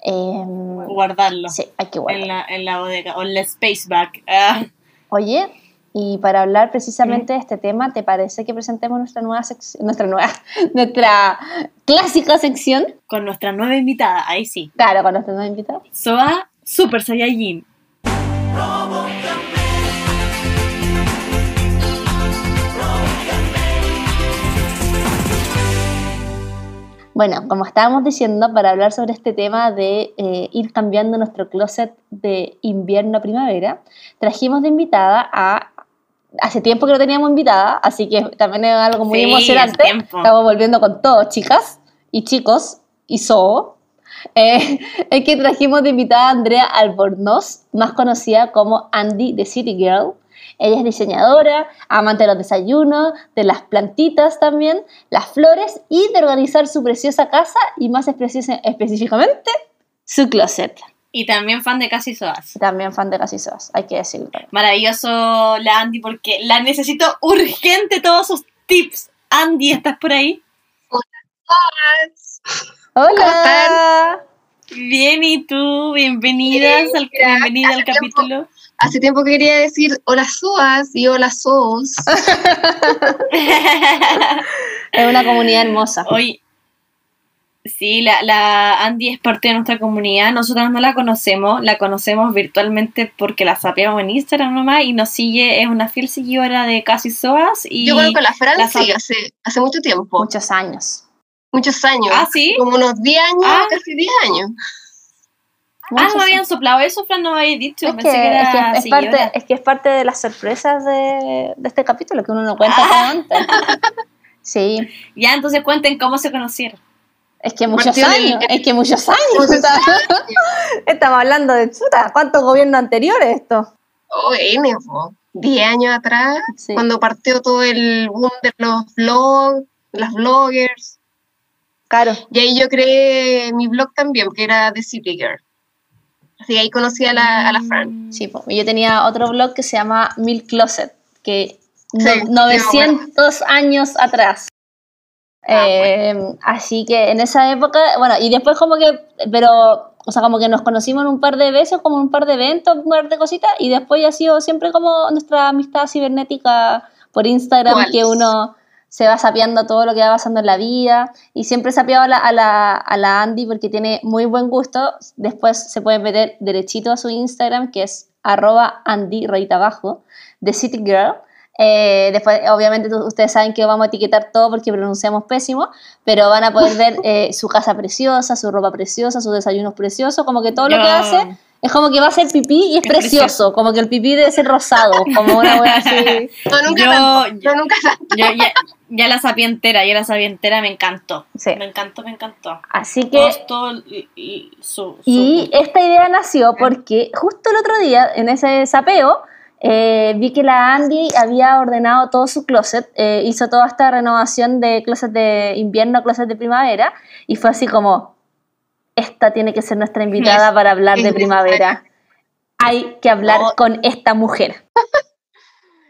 em, Guardarlo sí, hay que en, guardar. la, en la bodega o en la space bag. Ah, Oye, y para hablar precisamente de este tema, ¿te parece que presentemos nuestra nueva sección, nuestra nueva, nuestra clásica sección? con nuestra nueva invitada, ahí sí. Claro, con nuestro nuevo invitado. Soa Super Saiyajin. Bueno, como estábamos diciendo, para hablar sobre este tema de eh, ir cambiando nuestro closet de invierno a primavera, trajimos de invitada a... Hace tiempo que no teníamos invitada, así que también es algo muy Sí, emocionante. Estamos volviendo con todo, chicas y chicos, y so. Eh, es que trajimos de invitada a Andrea Albornoz, más conocida como Andy the City Girl. Ella es diseñadora, amante de los desayunos, de las plantitas también, las flores y de organizar su preciosa casa y más espe- específicamente su closet. Y también fan de Casi Soas. También fan de Casi Sos, hay que decirlo. Maravilloso la Andy porque la necesito urgente todos sus tips. Andy, ¿estás por ahí? ¡Hola! Bien, ¿y tú? Bienvenidas Bien, al, bienvenida al tiempo. capítulo. Hace tiempo que quería decir hola Soas y hola Sos. Es una comunidad hermosa. Hoy, sí, la, la Andy es parte de nuestra comunidad. Nosotras no la conocemos, la conocemos virtualmente porque la sapeamos en Instagram nomás y nos sigue, es una fiel seguidora de Casi Soas. Y... Yo conozco a la Fran, la sí, hace, hace mucho tiempo, Muchos años. Muchos años. Ah, ¿sí? Como unos 10 años, Ah. casi 10 años. Ah, Muchos no habían soplado eso, Fran, no me había dicho. Es que, Pensé que es, era que es parte, es que es parte de las sorpresas de, de este capítulo que uno no cuenta Ah. como antes. Sí, Ya, entonces cuenten cómo se conocieron. es que muchos años, es que muchos años. Muchos Estamos, estamos hablando de chuta, ¿cuántos gobiernos anteriores esto? Oh, N, po. 10 años atrás, Sí. cuando partió todo el boom de los blogs, las bloggers. Claro. Y ahí yo creé mi blog también, que era The City Girl. Así que ahí conocí a la, a la Fran. Sí, po. Y yo tenía otro blog que se llama Milk Closet, que no- Sí, sí, me 900 años atrás. Ah, Eh, Así que en esa época, bueno, y después como que, pero, o sea, como que nos conocimos un par de veces, como en un par de eventos, un par de cositas, y después ya ha sido siempre como nuestra amistad cibernética por Instagram, Igual. que uno se va sapeando todo lo que va pasando en la vida, y siempre sapeado a la, a la, a la Andy porque tiene muy buen gusto, después se pueden meter derechito a su Instagram, que es arroba Andy, rayita abajo, The City Girl, eh, después, obviamente, ustedes saben que vamos a etiquetar todo porque pronunciamos pésimo, pero van a poder ver eh, su casa preciosa, su ropa preciosa, sus desayunos preciosos, como que todo lo que hace Es como que va a ser pipí y es, Es precioso, precioso. como que el pipí debe ser rosado, como una wea así. No, nunca Yo- tanto. No, nunca tanto. Yo ya, ya la sapientera, ya la sapientera me encantó. Sí. Me encantó, me encantó. Así que su, su Y esta idea nació porque justo el otro día, en ese sapeo, eh, vi que la Andy había ordenado todo su closet, eh, hizo toda esta renovación de closet de invierno closet de primavera, y fue así como, esta tiene que ser nuestra invitada Es- para hablar de primavera. Hay que hablar No. con esta mujer.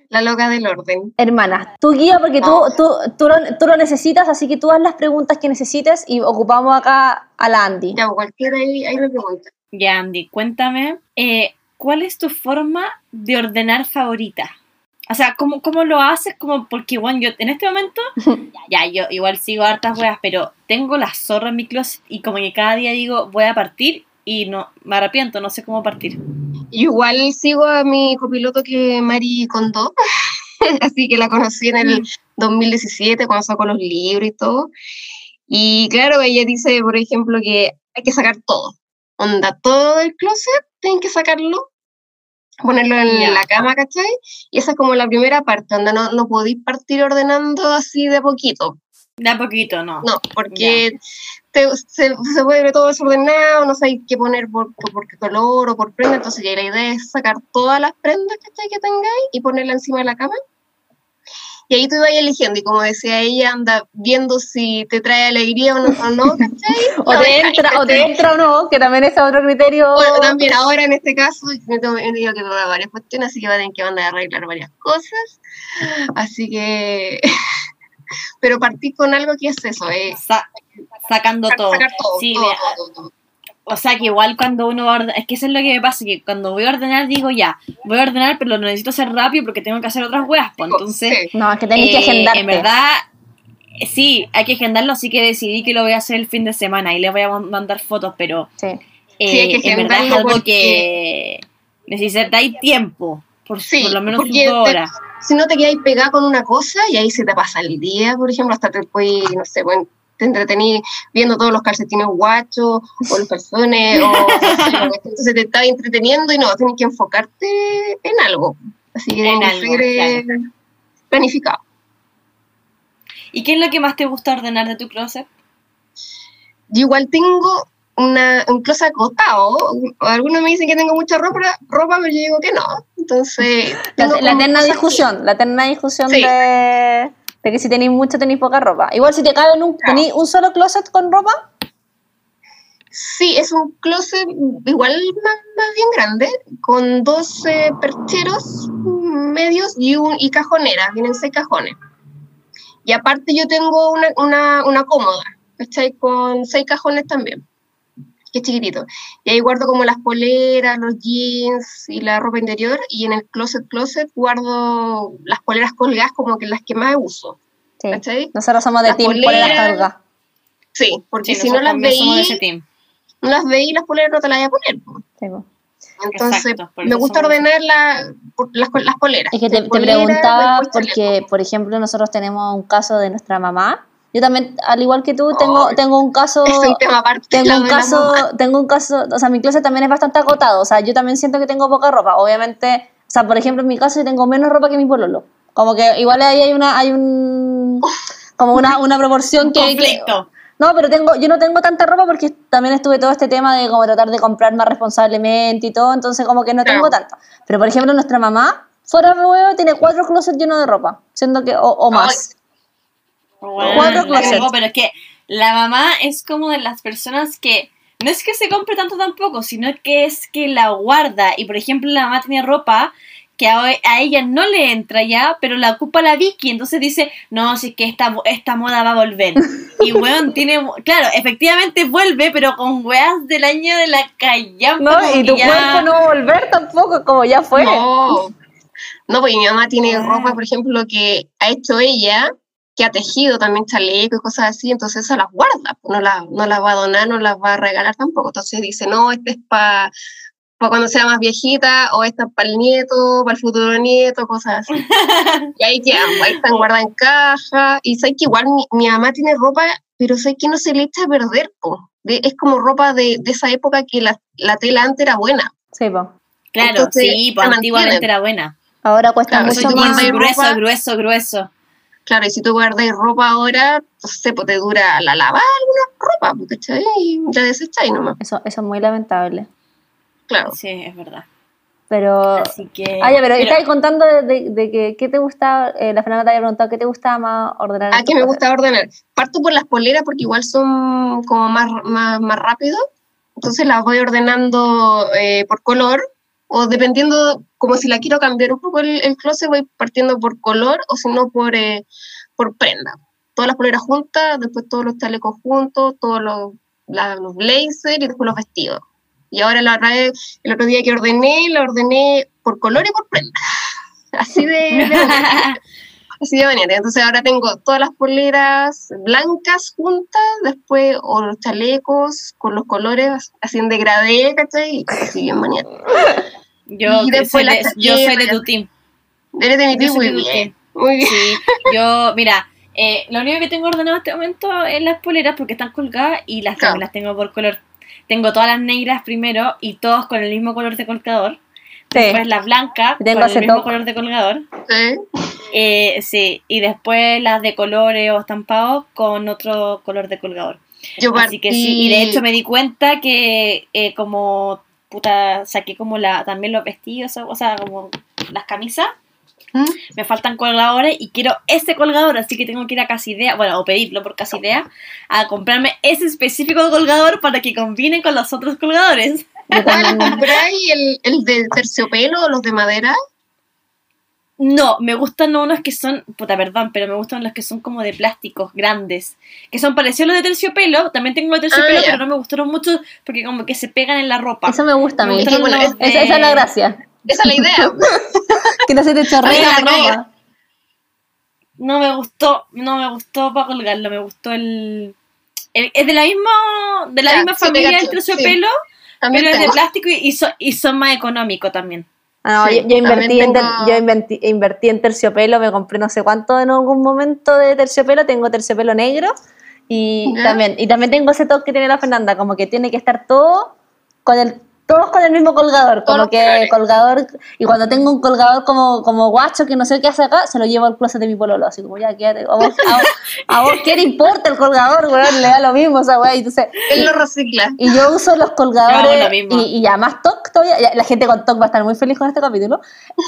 La loca del orden. Hermana, tú guía porque tú, No. tú, tú, lo, tú lo necesitas, así que tú haz las preguntas que necesites y ocupamos acá a la Andy. Ya, cualquiera ahí, ahí me pregunta. Ya, Andy, cuéntame, eh, ¿cuál es tu forma de ordenar favorita? O sea, ¿cómo, cómo lo haces? Como porque, bueno, yo en este momento, ya, yo igual sigo hartas weas, pero tengo la zorra en mi closet y como que cada día digo, voy a partir y no, me arrepiento, no sé cómo partir. Igual sigo a mi copiloto que Mari Kondo, así que la conocí en el 2017 cuando sacó los libros y todo. Y claro, ella dice, por ejemplo, que hay que sacar todo. Onda, todo el closet, tienen que sacarlo, ponerlo en la cama, ¿cachai? Y esa es como la primera parte, onda, no, no podéis partir ordenando así de poquito. De a poquito, no. No, porque te- se, se vuelve todo desordenado, no sabes qué poner por, por, por qué color o por prenda, entonces ya la idea es sacar todas las prendas ¿cachai? que tengáis y ponerla encima de la cama. Y ahí tú vas eligiendo, y como decía ella, anda viendo si te trae alegría o no, o no ¿cachai? O te, entra, o te ¿cachai? entra o no, que también es otro criterio. Bueno, también ahora en este caso me tengo que probar varias cuestiones, así que va a tener que mandar a arreglar varias cosas. Así que... Pero partí con algo que es eso, eh, Sa- sacando todo. sacar todo. Sí, todo, vea, todo, todo. O sea que igual cuando uno va a ordenar, es que eso es lo que me pasa, que cuando voy a ordenar digo ya, voy a ordenar pero lo necesito hacer rápido porque tengo que hacer otras weas, pues entonces, Sí. No, es que tenés que eh, agendarte. en verdad, eh, sí, hay que agendarlo, así que decidí que lo voy a hacer el fin de semana y les voy a man- mandar fotos, pero Sí. eh, Sí, hay que en verdad es algo porque- que necesitáis tiempo, por, Sí, por lo menos porque dos te- horas. si no te quedas pegada con una cosa y ahí se te pasa el día, por ejemplo, hasta te puedes, no sé, bueno, te entretení viendo todos los calcetines guachos o los calzones, o entonces te estás entreteniendo y no, tienes que enfocarte en algo. Así que En algo, eh, planificado. ¿Y qué es lo que más te gusta ordenar de tu closet? Yo igual tengo una, un closet acotado, algunos me dicen que tengo mucha ropa, ropa pero yo digo que no. Entonces, La, la eterna que- discusión, la eterna discusión Sí. de, de que si tenéis mucho tenéis poca ropa. Igual si te cabe en un, Claro. tenéis un solo closet con ropa, Sí, es un closet igual más, más bien grande, con dos eh, percheros medios y, un, y cajoneras, vienen seis cajones. Y aparte yo tengo una, una, una cómoda, ¿cachai? Con seis cajones también, que es chiquitito. Y ahí guardo como las poleras, los jeans y la ropa interior, y en el closet closet guardo las poleras colgadas como que las que más uso, sí. ¿cachai? nosotros somos de La team polera. poleras cargas. Sí, porque Sí, si no las veí, no las veí, las poleras no te las voy a poner. po. Sí, po. Entonces, Exacto, me gusta somos- ordenar la- las, las poleras. Es que te, preguntaba porque, por ejemplo, nosotros tenemos un caso de nuestra mamá. Yo también, al igual que tú, tengo, Oh, tengo un caso... Es un tema aparte. Tengo un caso, tengo un caso, o sea, mi closet también es bastante acotado, o sea, yo también siento que tengo poca ropa, obviamente, o sea, por ejemplo, en mi caso yo tengo menos ropa que mi pololo, como que igual ahí hay una, hay un, como una, una proporción que, no, pero tengo, yo no tengo tanta ropa porque también estuve todo este tema de como tratar de comprar más responsablemente y todo, entonces como que no tengo tanto, pero por ejemplo nuestra mamá, fuera de huevo, tiene cuatro closets llenos de ropa, siendo que, o, o más. Bueno, Cuatro closets. pero es que la mamá es como de las personas que no es que se compre tanto tampoco, sino que es que la guarda. Y por ejemplo, la mamá tiene ropa que a, a ella no le entra ya, pero la ocupa la Vicky. Entonces dice, no, si es que esta, esta moda va a volver. Y weón tiene, claro, efectivamente vuelve, pero con weas del año de la callampa. No, y tu ya- cuerpo no va a volver tampoco, como ya fue. No, no, pues mi mamá tiene Ah. ropa, por ejemplo, que ha hecho ella, que ha tejido también chaleco y cosas así, entonces esas las guarda, pues no las no las va a donar, no las va a regalar tampoco. Entonces dice, no, este es para cuando sea más viejita, o esta es para el nieto, para el futuro nieto, cosas así. y ahí quedan, pues, ahí están guardadas en caja. Y sé que igual mi, mi mamá tiene ropa, pero sé que no se le echa a perder, po. De- es como ropa de, de esa época que la, la tela antes era buena. Sí, po. Claro, Entonces, sí, pues se antiguamente era buena. Ahora cuesta Claro, mucho más. grueso, grueso, grueso. Claro, y si tú guardas ropa ahora, no sé, pues te dura la lavada alguna ropa, pues, ¿cachai? Y la desecháis nomás. Eso, eso es muy lamentable. Claro. Sí, es verdad. Pero. Así que. Ah, ya, pero, pero- estabas contando de, de- de que qué te gustaba, eh, la Fernanda te había preguntado qué te gustaba más ordenar. en Ah, que me gusta ordenar. Parto por las poleras porque igual son como más, más, más rápido. Entonces las voy ordenando eh, por color o dependiendo, como si la quiero cambiar un poco el, el closet, voy partiendo por color o si no por, eh, por prenda. Todas las poleras juntas, después todos los chalecos juntos, todos los, la- los blazers y después los vestidos. Y ahora la otra vez, el otro día que ordené, la ordené por color y por prenda. Así de, de Así de manera. Entonces ahora tengo todas las poleras blancas juntas, después o los chalecos con los colores así en degradé, ¿cachai? Y así bien maniata. Yo, y soy de, yo soy de chaqueta. tu team. Eres de mi team, muy bien. team. Muy bien. Sí, yo, mira, eh, lo único que tengo ordenado en este momento es las poleras porque están colgadas y las, Claro. las tengo por color. Tengo todas las negras primero y todos con el mismo color de colgador. Sí. Después las blancas Tengo con el mismo top. color de colgador. Sí. Eh, sí, y después las de colores o estampados con otro color de colgador. Yo Así que sí, y de hecho me di cuenta que eh, como puta, saqué como la también los vestidos, o sea, como las camisas, ¿Mm? me faltan colgadores y quiero ese colgador, así que tengo que ir a Casidea, bueno, o pedirlo por Casidea, a comprarme ese específico colgador para que combine con los otros colgadores. Yo ¿Cuál también- compráis? ¿El, el de terciopelo o los de madera? No, me gustan unos que son, puta, perdón, pero me gustan los que son como de plásticos grandes, que son parecidos a los de terciopelo, también tengo de terciopelo, Ah, ya. pero no me gustaron mucho porque como que se pegan en la ropa. Eso me gusta a Me mí. bueno, es- de- Esa, esa es la gracia. Esa es la idea. Que no se te chorrea Oye, la ropa. No me gustó, no me gustó para colgarlo, me gustó el... el- es de la misma, de la Ya, misma familia del terciopelo, pero es de plástico y, y, son, y son más económicos también. Ah, Sí, yo, yo invertí en, ter- tengo- yo invertí, invertí en terciopelo, me compré no sé cuánto en algún momento de terciopelo, tengo terciopelo negro y también y también tengo ese toque que tiene la Fernanda, como que tiene que estar todo con el todos con el mismo colgador, como que colgador y cuando tengo un colgador como, como guacho que no sé qué hace acá, se lo llevo al closet de mi pololo, así como ya quédate, a vos, a, vos- a vos qué le importa el colgador, weón, le da lo mismo esa weá, entonces Él lo recicla. y yo uso los colgadores y, y ya más TOC todavía, la gente con TOC va a estar muy feliz con este capítulo.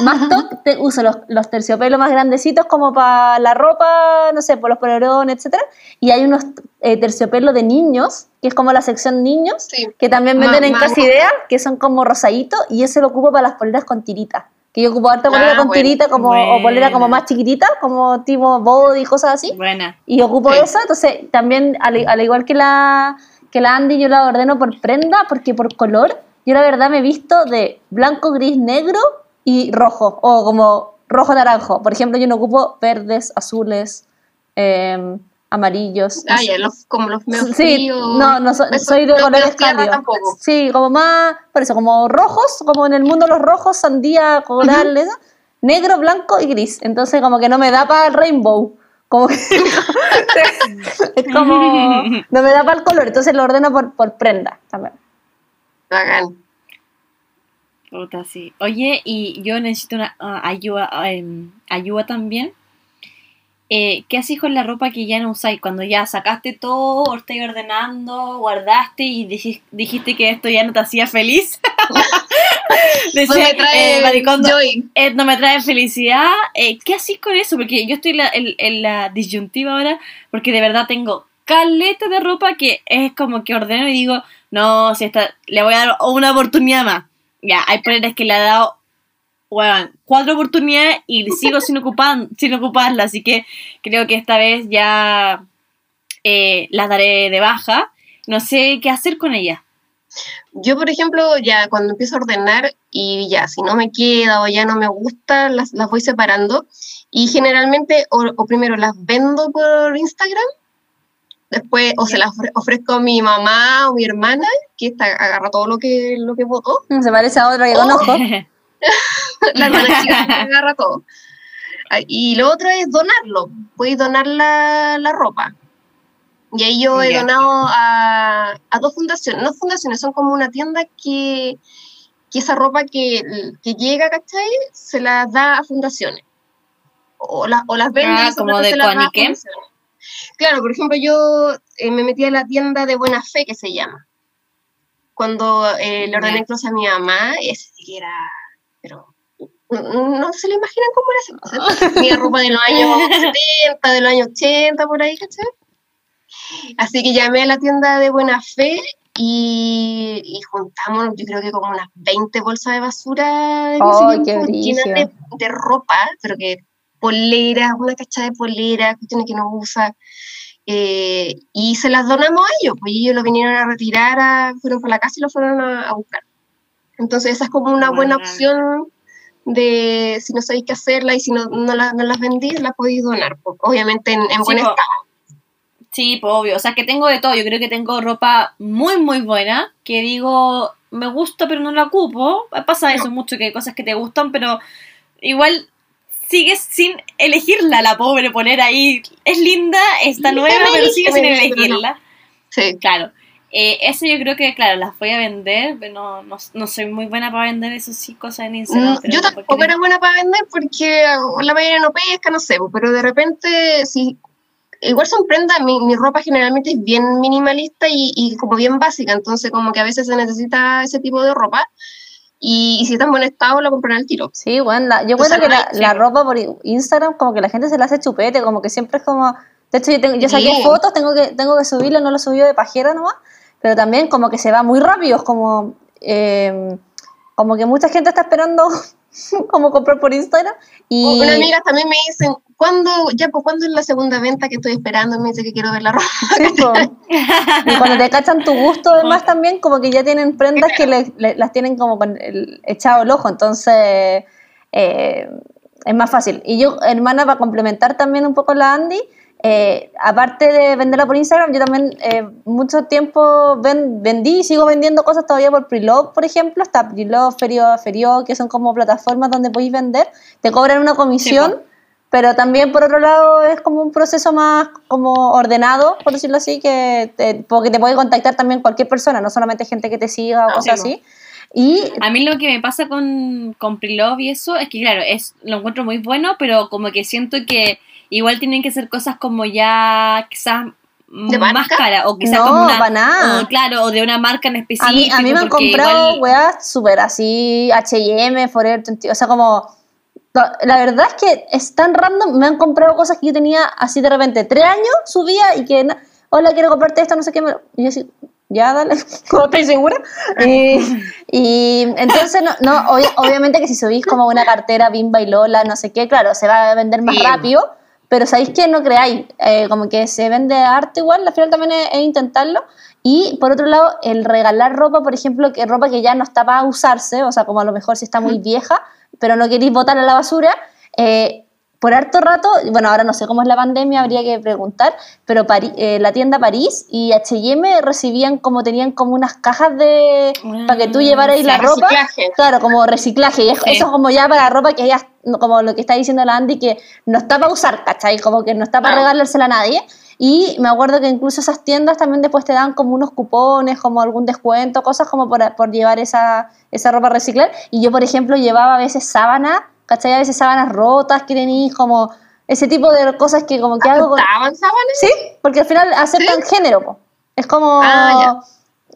Más TOC te uso los, los terciopelos más grandecitos como para la ropa, no sé, por los polerones, etcétera. Y hay unos eh, terciopelos de niños, que es como la sección niños, Sí. que también Ma- venden en ma- Casa Idea, que son como rosaditos, y ese lo ocupo para las poleras con tirita. Que yo ocupo harta polera Ah, con bueno. tirita como, o polera como más chiquitita, como tipo body y cosas así Buena. y ocupo Sí. esa, entonces también al, al igual que la, que la Andy yo la ordeno por prenda, porque por color, yo la verdad me he visto de blanco, gris, negro y rojo, o como rojo, naranjo. Por ejemplo, yo no ocupo verdes, azules, em, amarillos. Ah, ya, los, como los medio Sí, fríos. no, no so- Eso, soy de colores cálidos. Sí, como más, por eso, como rojos, como en el mundo los rojos, sandía, coral, eso, negro, blanco y gris. Entonces como que no me da para el rainbow. Como que es como, no me da para el color, entonces lo ordeno por, por prenda también. Bacán. Puta, sí. Oye, y yo necesito una ah, ayuda, em, ayuda también. Eh, ¿Qué haces con la ropa que ya no usáis? Cuando ya sacaste todo, o estáis ordenando, guardaste y dijis- dijiste que esto ya no te hacía feliz. No Decía, me trae eh, maricondo, eh, no me trae felicidad. Eh, ¿Qué haces con eso? Porque yo estoy en la, en- en la disyuntiva ahora, porque de verdad tengo caleta de ropa que es como que ordeno y digo, no, si esta, le voy a dar una oportunidad más. Ya, hay poleras que le he dado, weón, cuatro oportunidades y sigo sin, ocupar, sin ocuparla, así que creo que esta vez ya eh, las daré de baja. No sé qué hacer con ellas. Yo, por ejemplo, ya cuando empiezo a ordenar y ya, si no me queda o ya no me gusta, las, las voy separando. Y generalmente, o, o primero las vendo por Instagram, después o se las ofre- ofrezco a mi mamá o mi hermana, que esta agarra todo lo que, lo que votó. Se parece a otro que Oh. conozco. La chica que agarra todo. Ah, Y lo otro es donarlo. Puedes donar la, la ropa. Y ahí yo he donado a, a dos fundaciones. No fundaciones, son como una tienda que, que esa ropa que, que llega, ¿cachai? Se la da a fundaciones. O, la- o las vende Ah, como de fundaciones. Claro, por ejemplo, yo eh, me metí a la tienda de Buena Fe, que se llama. Cuando eh, le ordené closet a mi mamá, ese que era, pero no, se lo imaginan cómo era ese closet. Tenía ropa de los años 70, de los años 80, por ahí, ¿cachai? Así que llamé a la tienda de Buena Fe y, y juntamos, yo creo que como unas 20 bolsas de basura en ese ¡Ay, tiempo, qué llenas de, ropa, pero que poleras, una cacha de poleras, cuestiones que no usa. eh, y se las donamos a ellos, pues ellos lo vinieron a retirar, a- fueron por la casa y lo fueron a, a buscar. Entonces esa es como una buena opción de si no sabéis qué hacerla y si no, no, la- no las vendís, las podéis donar, obviamente en, en Sí, buen po. estado. Sí, pues obvio. O sea, que tengo de todo. Yo creo que tengo ropa muy, muy buena. Que digo, me gusta, pero no la ocupo. Pasa eso mucho, que hay cosas que te gustan, pero igual sigues sin elegirla, la pobre. Poner ahí, es linda, está nueva, pero sigues sin elegirla. Sí. Claro. Eh, eso yo creo que, claro, las voy a vender. pero No, no, no soy muy buena para vender eso sí, cosas en Instagram. Mm, Yo tampoco era buena para vender porque la mayoría no pesca, no sé, pero de repente, si igual son prendas, mi, mi ropa generalmente es bien minimalista y, y como bien básica, entonces como que a veces se necesita ese tipo de ropa y, y si está en buen estado lo compran al tiro. Sí, bueno, la- yo Entonces, creo que la, sí. la ropa por Instagram como que la gente se la hace chupete, como que siempre es como... De hecho, yo, tengo, yo saqué Sí. fotos, tengo que, tengo que subirlo, no lo subí de pajera nomás, pero también como que se va muy rápido, es como... eh, como que mucha gente está esperando como comprar por Instagram y... Unas amigas también me dicen, ¿cuándo, ya, pues, ¿cuándo es la segunda venta que estoy esperando? Me dice que quiero ver la ropa. Sí, po. Y cuando te cachan tu gusto, además, también como que ya tienen prendas que le- le- las tienen como con el, echado el ojo, entonces eh, es más fácil. Y yo, hermana, para complementar también un poco la Andy, eh, aparte de venderla por Instagram, yo también eh, mucho tiempo ven- vendí y sigo vendiendo cosas todavía por Preloved, por ejemplo, está Preloved, Ferio, Ferio, que son como plataformas donde podéis vender, te cobran una comisión. Sí. Pero también, por otro lado, es como un proceso más como ordenado, por decirlo así, que te, porque te puede contactar también cualquier persona, no solamente gente que te siga o Ah, cosas sí, así. Y A mí lo que me pasa con, con Prilove y eso es que, claro, es, lo encuentro muy bueno, pero como que siento que igual tienen que ser cosas como ya quizás ¿De más marca? caras o quizás No, como una, para nada. o, claro, o de una marca en específico. a mí, a mí me han comprado igual- weas súper así, HM, Forever 20, o sea, como. la- verdad es que es tan random, me han comprado cosas que yo tenía así de repente, tres años subía y que, hola, quiero comprarte esto, no sé qué, me- y yo así, ya, dale, no estoy segura. Y, y entonces, no, no obvi- obviamente que si subís como una cartera Bimba y Lola, no sé qué, claro, se va a vender más Sí. rápido, pero sabéis que no creáis, eh, como que se vende arte igual, al final también es, es intentarlo. Y por otro lado, el regalar ropa, por ejemplo, que ropa que ya no está para usarse, o sea, como a lo mejor si está muy vieja, pero no queréis botarla a la basura, eh, por harto rato, bueno, ahora no sé cómo es la pandemia, habría que preguntar, pero Pari- eh, la tienda París y H&M recibían como, tenían como unas cajas de... Ah, para que tú llevaras ahí sí. la ropa. Reciclaje. Claro, como reciclaje. Y es- Sí. eso es como ya para ropa que ya, como lo que está diciendo la Andy, que no está para usar, ¿cachai? Como que no está para Ah. regalársela a nadie. Y me acuerdo que incluso esas tiendas también después te dan como unos cupones, como algún descuento, cosas como por, por llevar esa, esa ropa a reciclar. Y yo, por ejemplo, llevaba a veces sábanas, ¿cachai? A veces sábanas rotas que tenéis, como ese tipo de cosas que como que hago con... ¿Estaban sábanas? Sí, porque al final aceptan género, po. Es como... Ah,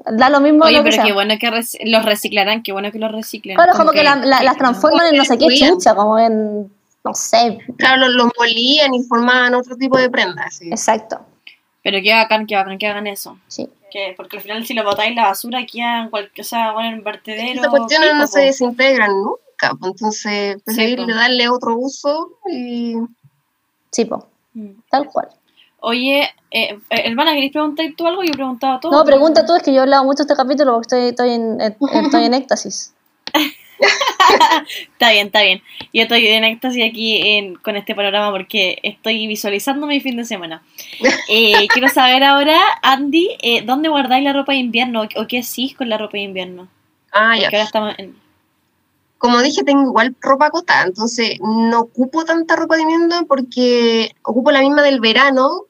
Da lo mismo Oye, lo que pero sea. qué bueno que rec- los reciclarán, qué bueno que los reciclen. Claro, como que, la- la- las que- transforman en no sé qué chucha, como en, no sé, Claro, los, los molían y formaban otro tipo de prendas. sí. exacto, Pero qué bacán, qué bacán que hagan eso. sí. Que, porque al final si lo botáis en la basura quedan cualquier, o sea, bueno, en vertedero. Estas cuestiones no se desintegran nunca, entonces preferir darle otro uso y... Sí, po, Mm. tal cual. Oye, eh, eh, hermana, ¿queréis preguntar tú algo? Yo he preguntado todo. No, pregunta tú, es que yo he hablado mucho de este capítulo porque estoy, estoy, en, estoy en éxtasis. Está bien, está bien. Yo estoy en éxtasis aquí en- con este panorama porque estoy visualizando mi fin de semana. Eh, quiero saber ahora, Andy, eh, ¿dónde guardáis la ropa de invierno o qué hacís con la ropa de invierno? Ah, ya. Porque ahora estamos en... Como dije, tengo igual ropa acotada, entonces no ocupo tanta ropa de invierno porque ocupo la misma del verano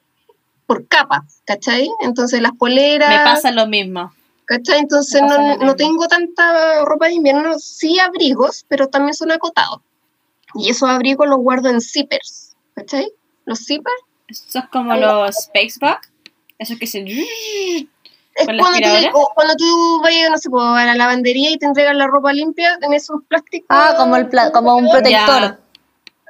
por capas, ¿cachai? Entonces las poleras... Me pasa lo mismo. ¿cachai? Entonces no, no tengo tanta ropa de invierno, sí abrigos, pero también son acotados. Y esos abrigos los guardo en zippers, ¿cachai? Los zippers Eso es como los Spaceback. Eso que se. Es ¿Con la cuando o cuando tú vayas, no sé, a la lavandería y te entregan la ropa limpia en esos plásticos. Ah, como, el pla- como un protector. Ya.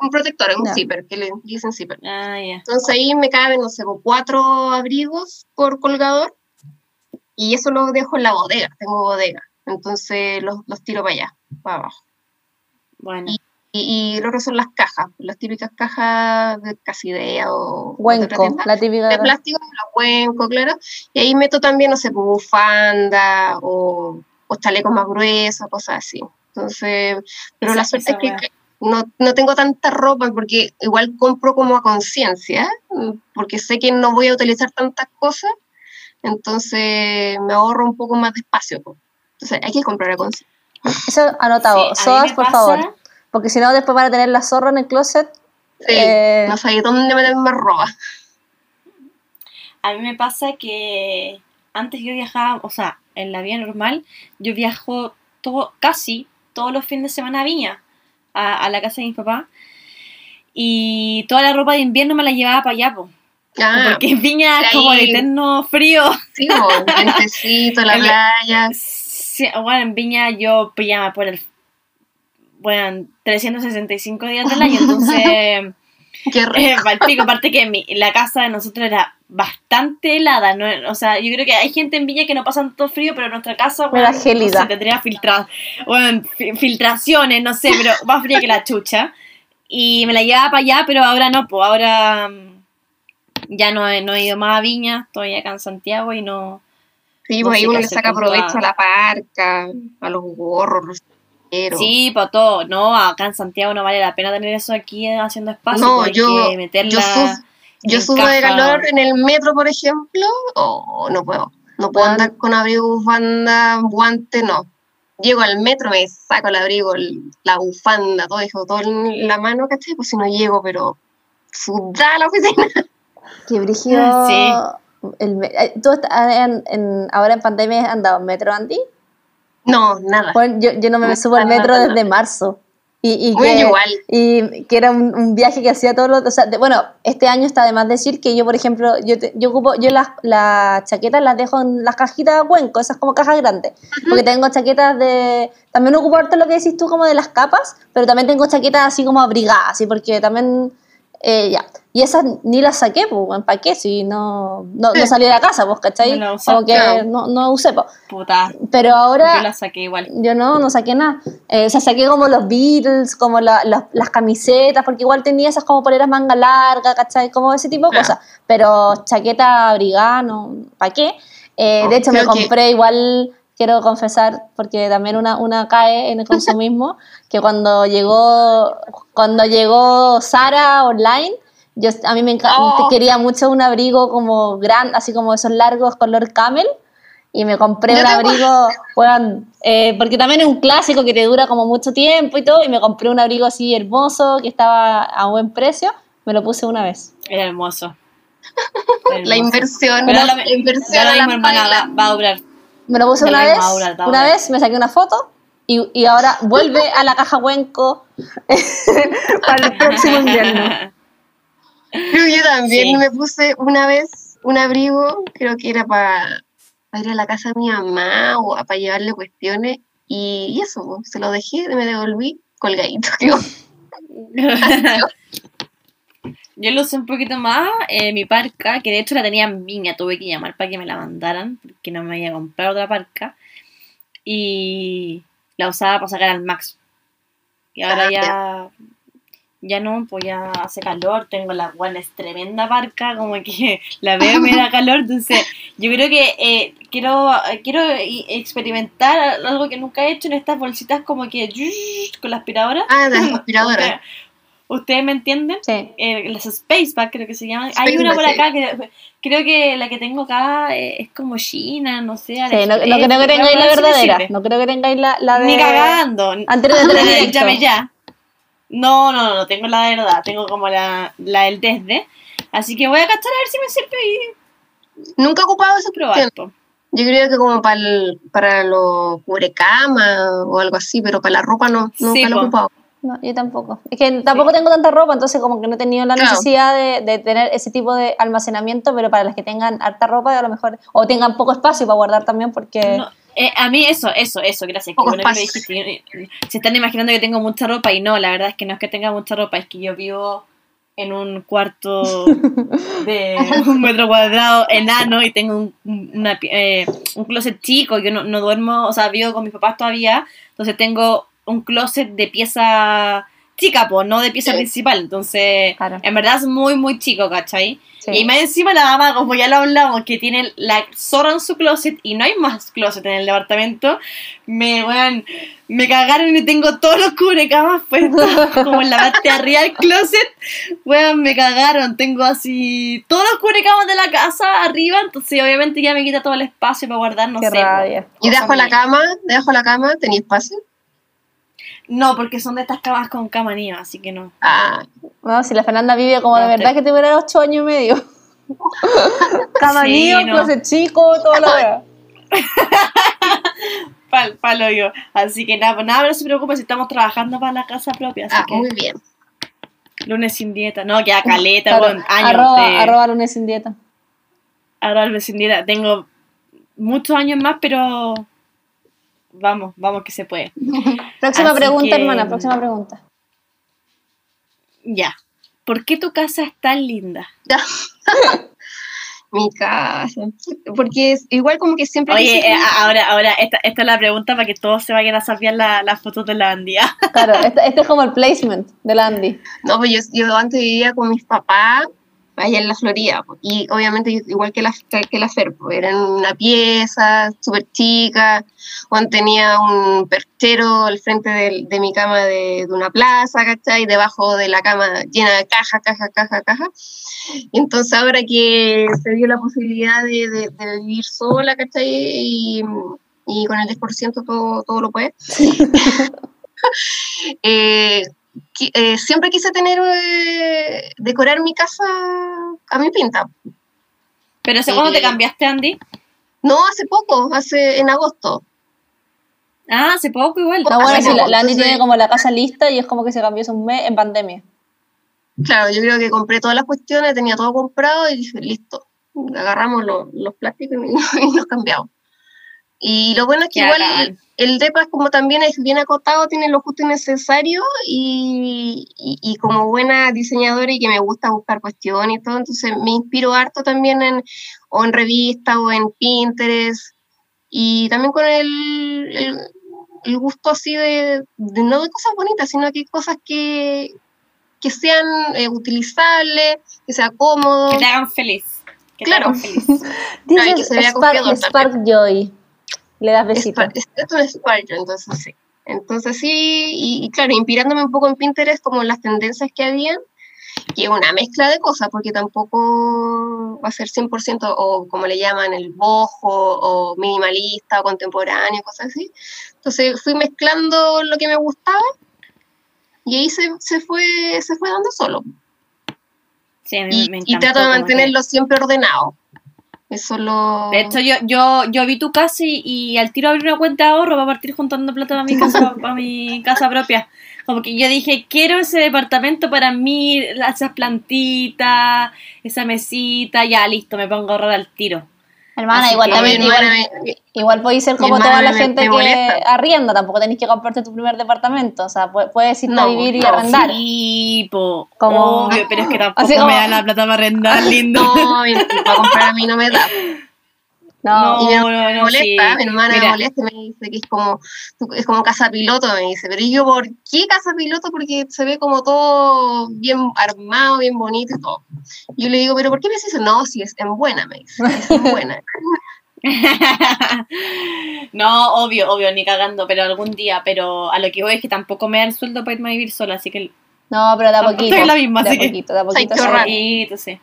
Un protector, un zipper, que le dicen zipper. Ah, ya. Entonces ahí me caben, no sé, cuatro abrigos por colgador y eso lo dejo en la bodega, tengo bodega. Entonces los, los tiro para allá, para abajo. Bueno. Y, y lo otro son las cajas, las típicas cajas de Casidea o o de otra Huenco, la típica. de plástico, los cuenco, claro. Y ahí meto también, no sé, pues, bufanda o, o chalecos más gruesos, cosas así. Entonces, pero la suerte es que, no, no tengo tanta ropa porque igual compro como a conciencia, porque sé que no voy a utilizar tantas cosas, entonces me ahorro un poco más de espacio. Entonces hay que comprar a conciencia. Eso anotado. Sí, Sodas, por pasa- favor. Porque si no, después van a tener la zorra en el closet. Sí, Eh, no sé dónde meter más ropa. A mí me pasa que antes yo viajaba, o sea, en la vida normal, yo viajo todo, casi todos los fines de semana a Viña, a, a la casa de mis papás. Y toda la ropa de invierno me la llevaba para allá, po, Ah, porque en Viña es como el eterno frío. sí, el la playa. Sí, bueno, en Viña yo pijama por el. Bueno, 365 días del año, entonces. Qué Eh, aparte que mi- la casa de nosotros era bastante helada, ¿no? o sea, yo creo que hay gente en Viña que no pasa tanto frío, pero nuestra casa, Era bueno, gélida. no sé, tendría filtra- bueno, fi- filtraciones, no sé, pero más fría que la chucha. Y me la llevaba para allá, pero ahora no, pues ahora mm, ya no he, no he ido más a Viña, estoy acá en Santiago y no... Sí, no pues sé ahí uno le saca provecho a la parca, a los gorros, sombreros. Sí, para todo, no, acá en Santiago no vale la pena tener eso aquí haciendo espacio, No, yo- que meterla yo suf- Yo en subo de calor en el metro, por ejemplo, o no puedo. No puedo andar con abrigo, bufanda, guante, no. Llego al metro, me saco el abrigo, el- la bufanda, todo, dejo todo en la mano, ¿cachai? Pues si no llego, pero sudada a la oficina. Qué brígido. Sí. El eh, ¿Tú estás en- en- ahora en pandemia has andado en metro, Andy? No, nada. Bueno, yo, yo no me No, subo al nada, metro nada. desde marzo. Y, y Bueno, que, igual. y que era un, un viaje que hacía todos los... O sea, de- bueno, este año está de más decir que yo, por ejemplo, yo, te- yo ocupo, yo las, las chaquetas las dejo en las cajitas cuenco, esas como cajas grandes. Porque tengo chaquetas de... También ocupo harto lo que decís tú como de las capas, pero también tengo chaquetas así como abrigadas, así porque también... eh, ya. Y esas ni las saqué, pues, ¿para qué? Si no, no, no salí de la casa, pues, ¿cachai? No como que no, no usé, pues. Puta, Pero ahora... yo la saqué igual. Yo no, no saqué nada. Eh, o sea, saqué como los Beatles, como la- la- las camisetas, porque igual tenía esas como poleras manga larga, ¿cachai? Como ese tipo de Claro. cosas. Pero chaqueta abrigada, no, ¿para qué? Eh, No, de hecho, me creo que- compré igual, quiero confesar, porque también una, una cae en el consumismo, que cuando llegó, cuando llegó Sara online, yo, a mí me encanta, Oh. quería mucho un abrigo como grande, así como esos largos color camel, y me compré Yo un abrigo, weón, eh, porque también es un clásico que te dura como mucho tiempo y todo, y me compré un abrigo así hermoso que estaba a buen precio, me lo puse una vez. Era hermoso. Era La hermoso. inversión, Pero la, la, inversión ya a lo la mismo, hermana, va a durar. Me lo puse una vez, una vez me saqué una foto y, y ahora vuelve a la caja Huenco para el próximo invierno. Creo que yo también Sí. me puse una vez un abrigo, creo que era para ir a la casa de mi mamá o para llevarle cuestiones y, y eso, se lo dejé, me devolví colgadito. Yo lo usé un poquito más, eh, mi parca, que de hecho la tenía en Viña, tuve que llamar para que me la mandaran, porque no me había comprado otra parca. Y la usaba para sacar al max. Y ahora Ah, ya, ya no, pues ya hace calor, tengo la es tremenda parca, como que la veo y me da calor, entonces yo creo que eh, quiero, quiero experimentar algo que nunca he hecho en estas bolsitas como que con la aspiradora. Ah, de la aspiradora. ¿Ustedes, me entienden? Sí. eh, las Spaceback creo que se llaman. Hay una por acá que creo que la que tengo acá eh, es como China, no sé. Sí, no, creo que tengáis la verdadera, no creo que tengáis la, la de... Ni cagando. Antes de directo. llame ya. No, no, no, no, tengo la de verdad, tengo como la, la del desde. Así que voy a cachar a ver si me sirve y Nunca he ocupado esa probar. po. Yo creo que como para para los cubrecama o algo así, pero para la ropa no, nunca Sí, lo he ocupado. No, yo tampoco. Es que tampoco tengo tanta ropa, entonces como que no he tenido la Claro. necesidad de, de tener ese tipo de almacenamiento, pero para las que tengan harta ropa, a lo mejor, o tengan poco espacio para guardar también, porque... No, eh, a mí eso, eso, eso, gracias. Poco bueno espacio. dijiste. Se están imaginando que tengo mucha ropa y no, la verdad es que no es que tenga mucha ropa, es que yo vivo en un cuarto de un metro cuadrado enano y tengo un, un- una eh, un closet chico, yo no, no duermo, o sea, vivo con mis papás todavía, entonces tengo un closet de pieza chica, pues, no de pieza Sí. principal, entonces Claro. en verdad es muy, muy chico, ¿cachai? Sí. Y más encima la mamá, como ya lo hablamos, que tiene la zorra en su closet y no hay más closet en el departamento, me, weón, me cagaron y tengo todos los cubrecamas puestos como en la parte de arriba del closet. Weón, me cagaron. Tengo así todos los cubrecamas de la casa arriba, entonces obviamente ya me quita todo el espacio para guardar, no Qué sé. rabia. Y debajo de la cama, debajo de la cama, ¿tenía espacio? No, porque son de estas camas con cama nieva, así que no. Ah, No, si la Fernanda vive como No, de verdad te- que tuviera ocho años y medio. Cama Sí, no. closet chico, todo lo veo. Pal, palo yo. Así que nada, pues nada, no se preocupe si estamos trabajando para la casa propia. Así ah, que muy bien. lunes sin dieta. No, queda caleta, Claro, weón, años arroba, de- arroba lunes sin dieta. ahora el sin dieta. Tengo muchos años más, pero vamos, vamos que se puede. Próxima Así pregunta, que- hermana, próxima pregunta. Ya. ¿Por qué tu casa es tan linda? Mi casa. Porque es igual como que siempre... Oye, eh, ahora, ahora, esta, esta es la pregunta para que todos se vayan a saber la- las fotos de la Andía. Claro, este, este es como el placement de la Andy. No, pues yo, yo antes vivía con mis papás allá en la Florida, y obviamente igual que la, que la Fer, era una pieza súper chica, Juan tenía un perchero al frente de, de mi cama de, de una plaza, ¿cachai? Debajo de la cama llena de caja, caja, caja, caja. Y entonces ahora que se dio la posibilidad de, vivir sola, ¿cachai? Y, y con el 10% todo, todo lo puede. Eh, eh, siempre quise tener, eh, decorar mi casa a mi pinta. Pero ¿hace cuándo te Eh, cambiaste, Andy? No hace poco, hace en agosto. Ah, hace poco igual. No, bueno, Hace sí, la, Andy entonces- tiene como la casa lista y es como que se cambió hace un mes en pandemia. Claro, yo creo que compré todas las cuestiones, tenía todo comprado y dije, listo, agarramos los, los plásticos y, y nos cambiamos. Y lo bueno es que igual bacán. el DEPA es como también es bien acotado, tiene lo justo y necesario y, y, y como buena diseñadora y que me gusta buscar cuestiones y todo, entonces me inspiro harto también en, o en revistas o en Pinterest y también con el, el, el gusto así de, de no de cosas bonitas, sino que cosas que, que sean eh, utilizables, que sea cómodo. Que te hagan feliz. Que Claro. te hagan feliz. Dices que se vea Spark, Spark Joy. Le das besito. Spark- Esto es Spark, entonces sí. Entonces sí, y, y claro, inspirándome un poco en Pinterest como las tendencias que habían, que es una mezcla de cosas, porque tampoco va a ser 100% o como le llaman el bojo o minimalista o contemporáneo, cosas así. Entonces fui mezclando lo que me gustaba y ahí se, se fue, se fue dando solo. Sí, Y, y trato de que- mantenerlo siempre ordenado. Eso lo... De hecho, yo, yo, yo vi tu casa y, y al tiro abrí una cuenta de ahorro para partir juntando plata para mi casa, para mi casa propia. Como que yo dije, quiero ese departamento para mí, esas plantitas, esa mesita, ya listo, me pongo a ahorrar al tiro. Hermana, Así igual también, igual, igual podéis ser como toda la me- gente me que arrienda, tampoco tenéis que comprarte tu primer departamento, o sea, puedes irte a No, vivir y no, arrendar. Sí, po, Como- obvio, pero es que tampoco Así me da la plata para arrendar, lindo. No, y para comprar a mí no me da. No, Y mi no, hermana no, molesta, sí. mi hermana Mira. me molesta y me dice que es como, es como casa piloto, me dice, pero yo, ¿por qué casa piloto? Porque se ve como todo bien armado, bien bonito y todo. Yo le digo, ¿pero por qué me dice eso? No, si es en buena, me dice, es en buena. no, obvio, obvio, ni cagando, pero algún día. Pero a lo que voy es que tampoco me da el sueldo para irme a vivir sola, así que no, pero de a Tampoco poquito. estoy en la misma, de a así que- poquito, de a Ay, poquito. horror. poquito, sí.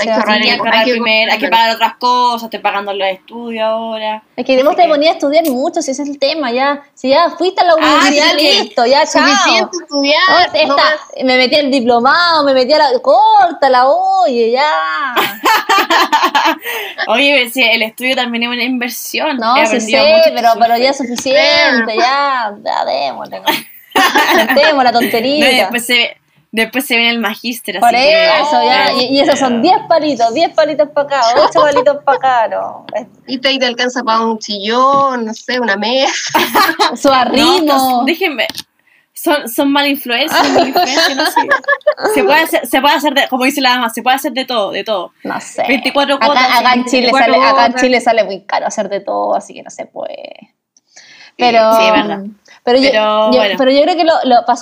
Hay Sí, que ahorrar, Sí, hay que hay ahorrar que- primero, hay que pagar otras cosas, estoy pagando los estudios ahora. Es que que que- poner a estudiar mucho, si ese es el tema, ya. Si ya fuiste a la Ah, universidad, sí, listo, ya, chao. Suficiente estudiar. Oh, esta- me metí al diplomado, me metí a la... Córtala, oye, ya. Oye, el estudio también es una inversión. No, sí mucho. pero, pero ya es suficiente, ya, ya démosle. ¿no? La No, tontería. después se, después se viene el magíster. Por así que- eso, ya. Y, y esos son 10 palitos, 10 palitos para acá, 8 palitos para acá, no. Y te, ahí te alcanza para un chillón, no sé, una mesa. Su No, arrimo. pues, déjenme. Son, son mala influencia, mala influencia, no sé. Se puede hacer, se puede hacer de, como dice la dama, se puede hacer de todo, de todo. No sé. 24 cuotas, Acá, acá en Chile 24 sale, acá en. Chile sale muy caro hacer de todo, así que no se puede. Pero, Sí, es verdad. Pero, yo, Pero, yo- bueno. pero yo creo que lo,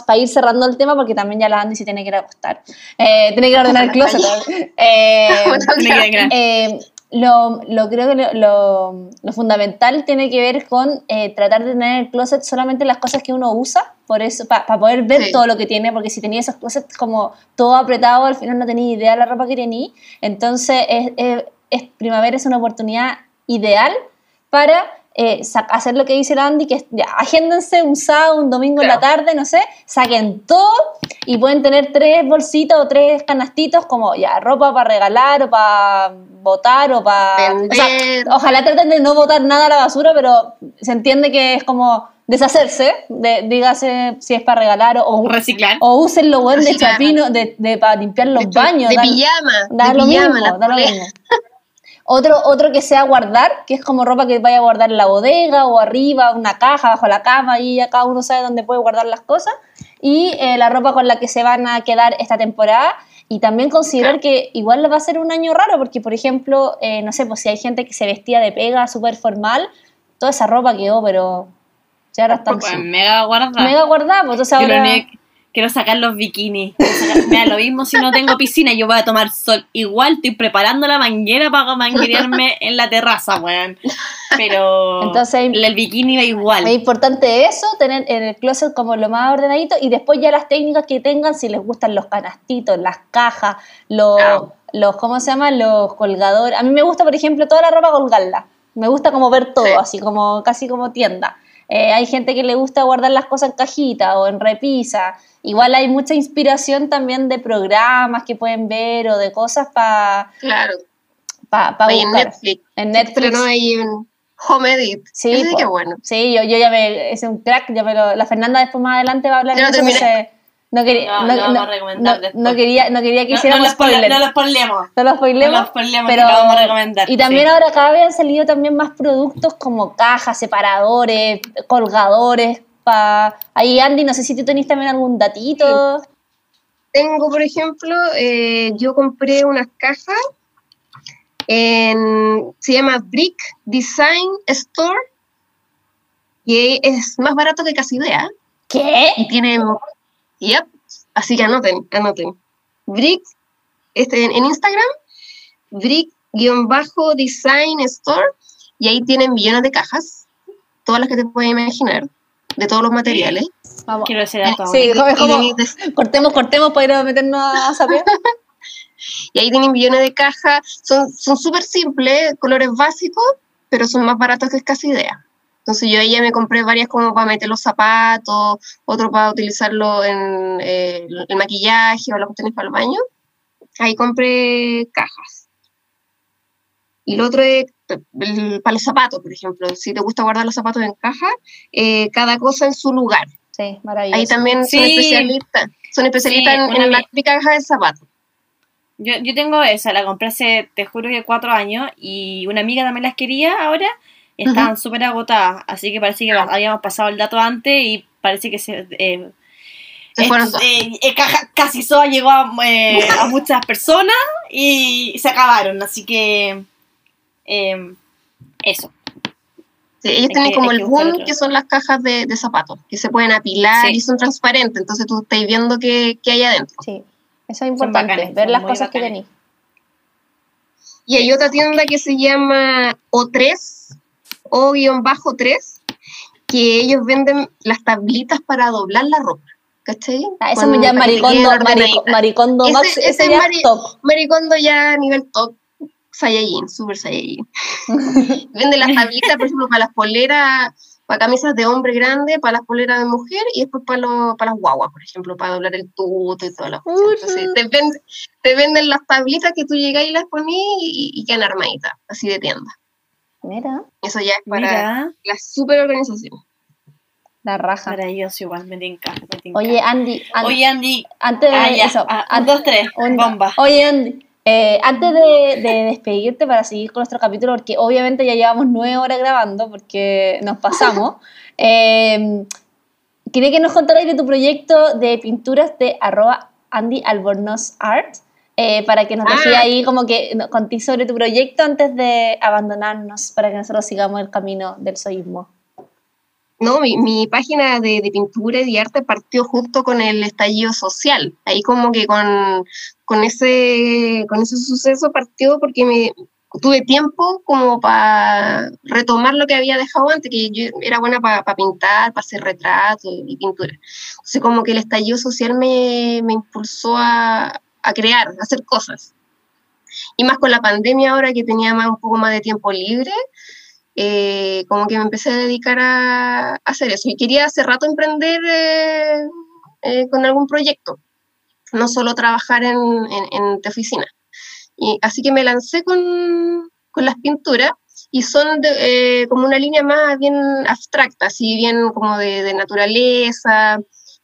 para ir cerrando el tema, porque también ya la Andy se tiene que ir a acostar. Eh, tiene que ir a ordenar el closet. Eh, eh, lo, lo creo que lo, lo- lo fundamental tiene que ver con eh, tratar de tener el closet solamente las cosas que uno usa, por eso, para poder ver Sí. todo lo que tiene, porque si tenía esos closets como todo apretado, al final no tenía idea de la ropa que tenía. Entonces, es, es- es- primavera es una oportunidad ideal para eh, hacer lo que dice el Andy, que es, ya, agéndense un sábado, un domingo en la tarde, no sé, saquen todo y pueden tener tres bolsitas o tres canastitos como ya ropa para regalar o para botar o para... Vender. ojalá traten de no botar nada a la basura, pero se entiende que es como deshacerse, de, dígase si es para regalar o, o, Reciclar. o úsenlo bueno, de chapino, de, de, para limpiar los de, baños. de pijama. Da de lo pijama, mismo, lo mismo. Otro, otro que sea guardar, que es como ropa que vaya a guardar en la bodega o arriba, una caja bajo la cama, y ya cada uno sabe dónde puede guardar las cosas. Y eh, la ropa con la que se van a quedar esta temporada. Y también considerar que igual va a ser un año raro, porque por ejemplo, eh, no sé, pues si hay gente que se vestía de pega súper formal, toda esa ropa quedó, pero ya ahora están Pues, mega guardada. mega guardada, pues entonces ahora... quiero sacar los bikinis. Sacar- Mira, lo mismo si no tengo piscina, yo voy a tomar sol. Igual estoy preparando la manguera para manguerearme en la terraza, weón. Pero Entonces- el bikini va igual. Es importante eso, tener en el closet como lo más ordenadito y después ya las técnicas que tengan, si les gustan los canastitos, las cajas, los, Claro. los ¿cómo se llama? Los colgadores. A mí me gusta, por ejemplo, toda la ropa colgarla. Me gusta como ver todo, Sí. así como casi como tienda. Eh, hay gente que le gusta guardar las cosas en cajita o en repisa. Igual hay mucha inspiración también de programas que pueden ver o de cosas para Claro. pa, pa Ahí en buscar. Netflix. En Netflix. estrenó ahí en Home Edit. Sí, qué bueno. Sí, yo, yo ya me. Es un crack, ya me lo- la Fernanda después más adelante va a hablar de lo eso. No quería, No, no, no- a recomendar no- después. no quería, no quería que No, no, hiciéramos lo spoile- spoiler. no lo spoilemos. No lo spoilemos, pero que lo vamos a recomendar, Y también sí. ahora cada vez han salido también más productos como cajas, separadores, colgadores. Pa... Ahí Andy, no sé si tú tenés también algún datito. Tengo, por ejemplo, eh, yo compré unas cajas en, se llama Brick Design Store y es más barato que casi idea ¿Qué? y tiene, yep, así que anoten, anoten. Brick, este, en, en Instagram, Brick-Design Store y ahí tienen millones de cajas, todas las que te puedes imaginar, de todos los materiales. Vamos. Quiero ese dato. Sí, ahora. como- como- Y de- cortemos, cortemos para ir a meternos a saber. Y ahí tienen millones de cajas, son son súper simples, colores básicos, pero son más baratos que casi idea. Entonces yo ahí ya me compré varias como para meter los zapatos, otro para utilizarlo en eh, el maquillaje o las cuestiones para el baño. Ahí compré cajas. Y lo otro es el- para los zapatos, por ejemplo. Si te gusta guardar los zapatos en caja, eh, cada cosa en su lugar. Sí, maravilloso. Ahí también son Sí. especialistas. Son especialistas Sí, en, en la caja de zapatos. Yo, yo tengo esa, la compré hace, te juro que cuatro años, y una amiga también las quería ahora, estaban súper agotadas, así que parece que Ah. habíamos pasado el dato antes y parece que se... eh, Se fueron eh, eh, caja- casi soa llegó a, eh, a muchas personas y se acabaron, así que eh, eso. Sí, ellos Hay tienen que- como el boom, que son las cajas de, de zapatos, que se pueden apilar Sí. y son transparentes, entonces tú estás viendo qué, qué hay adentro. Sí, eso es importante, bacanes, ver las cosas que tenéis. Y hay otra tienda que se llama O3, O-3, que ellos venden las tablitas para doblar la ropa. ¿cachai? Ah, eso Con- me llama maricondo, marico- maricondo Ese- max, ese ese es ya mari- top. Maricondo ya a nivel top. Saiyajin, super Saiyajin. Venden las tablitas, por ejemplo, para las poleras, para camisas de hombre grande, para las poleras de mujer y después para, los, para las guaguas, por ejemplo, para doblar el tuto y todas las cosas. Entonces, te, venden, te venden las tablitas que tú llegás y las ponís y, y quedan armaditas, así de tienda. Mira, Eso ya es para Mira, la super organización. la raja. maravilloso igual, me tinca, me tinca. Oye, Andy, an- Oye, Andy, antes de ah, ya, eso, ah, un, dos, tres, un- bomba. Oye, Andy, eh, antes de, de despedirte para seguir con nuestro capítulo, porque obviamente ya llevamos nueve horas grabando, porque nos pasamos, eh, quería que nos contarais de tu proyecto de pinturas de arroba Andy Albornoz Art, eh, para que nos Ah. decía ahí como que contéis sobre tu proyecto antes de abandonarnos, para que nosotros sigamos el camino del soísmo. No, mi, mi página de, de pintura y arte partió justo con el estallido social. Ahí como que con, con, ese, con ese suceso partió porque me tuve tiempo como para retomar lo que había dejado antes, que yo era buena para pintar, para hacer retratos y pintura. Entonces como que el estallido social me, me impulsó a, a crear, a hacer cosas. Y más con la pandemia ahora que tenía más, un poco más de tiempo libre, eh, como que me empecé a dedicar a, a hacer eso. Y quería hace rato emprender eh, eh, con algún proyecto, no solo trabajar en, en, en de oficina. Y así que me lancé con, con las pinturas y son de, eh, como una línea más bien abstracta, así bien como de, de naturaleza,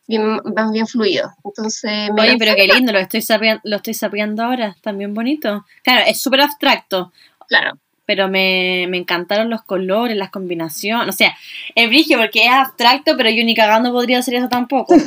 bien, más bien fluido. Entonces, me Oye, pero qué lindo, lo estoy sapeando, lo estoy sapeando ahora, también bonito. Claro, es súper abstracto, claro. pero me, me encantaron los colores, las combinaciones. O sea, es brigio porque es abstracto, pero yo ni cagando podría hacer eso tampoco. es,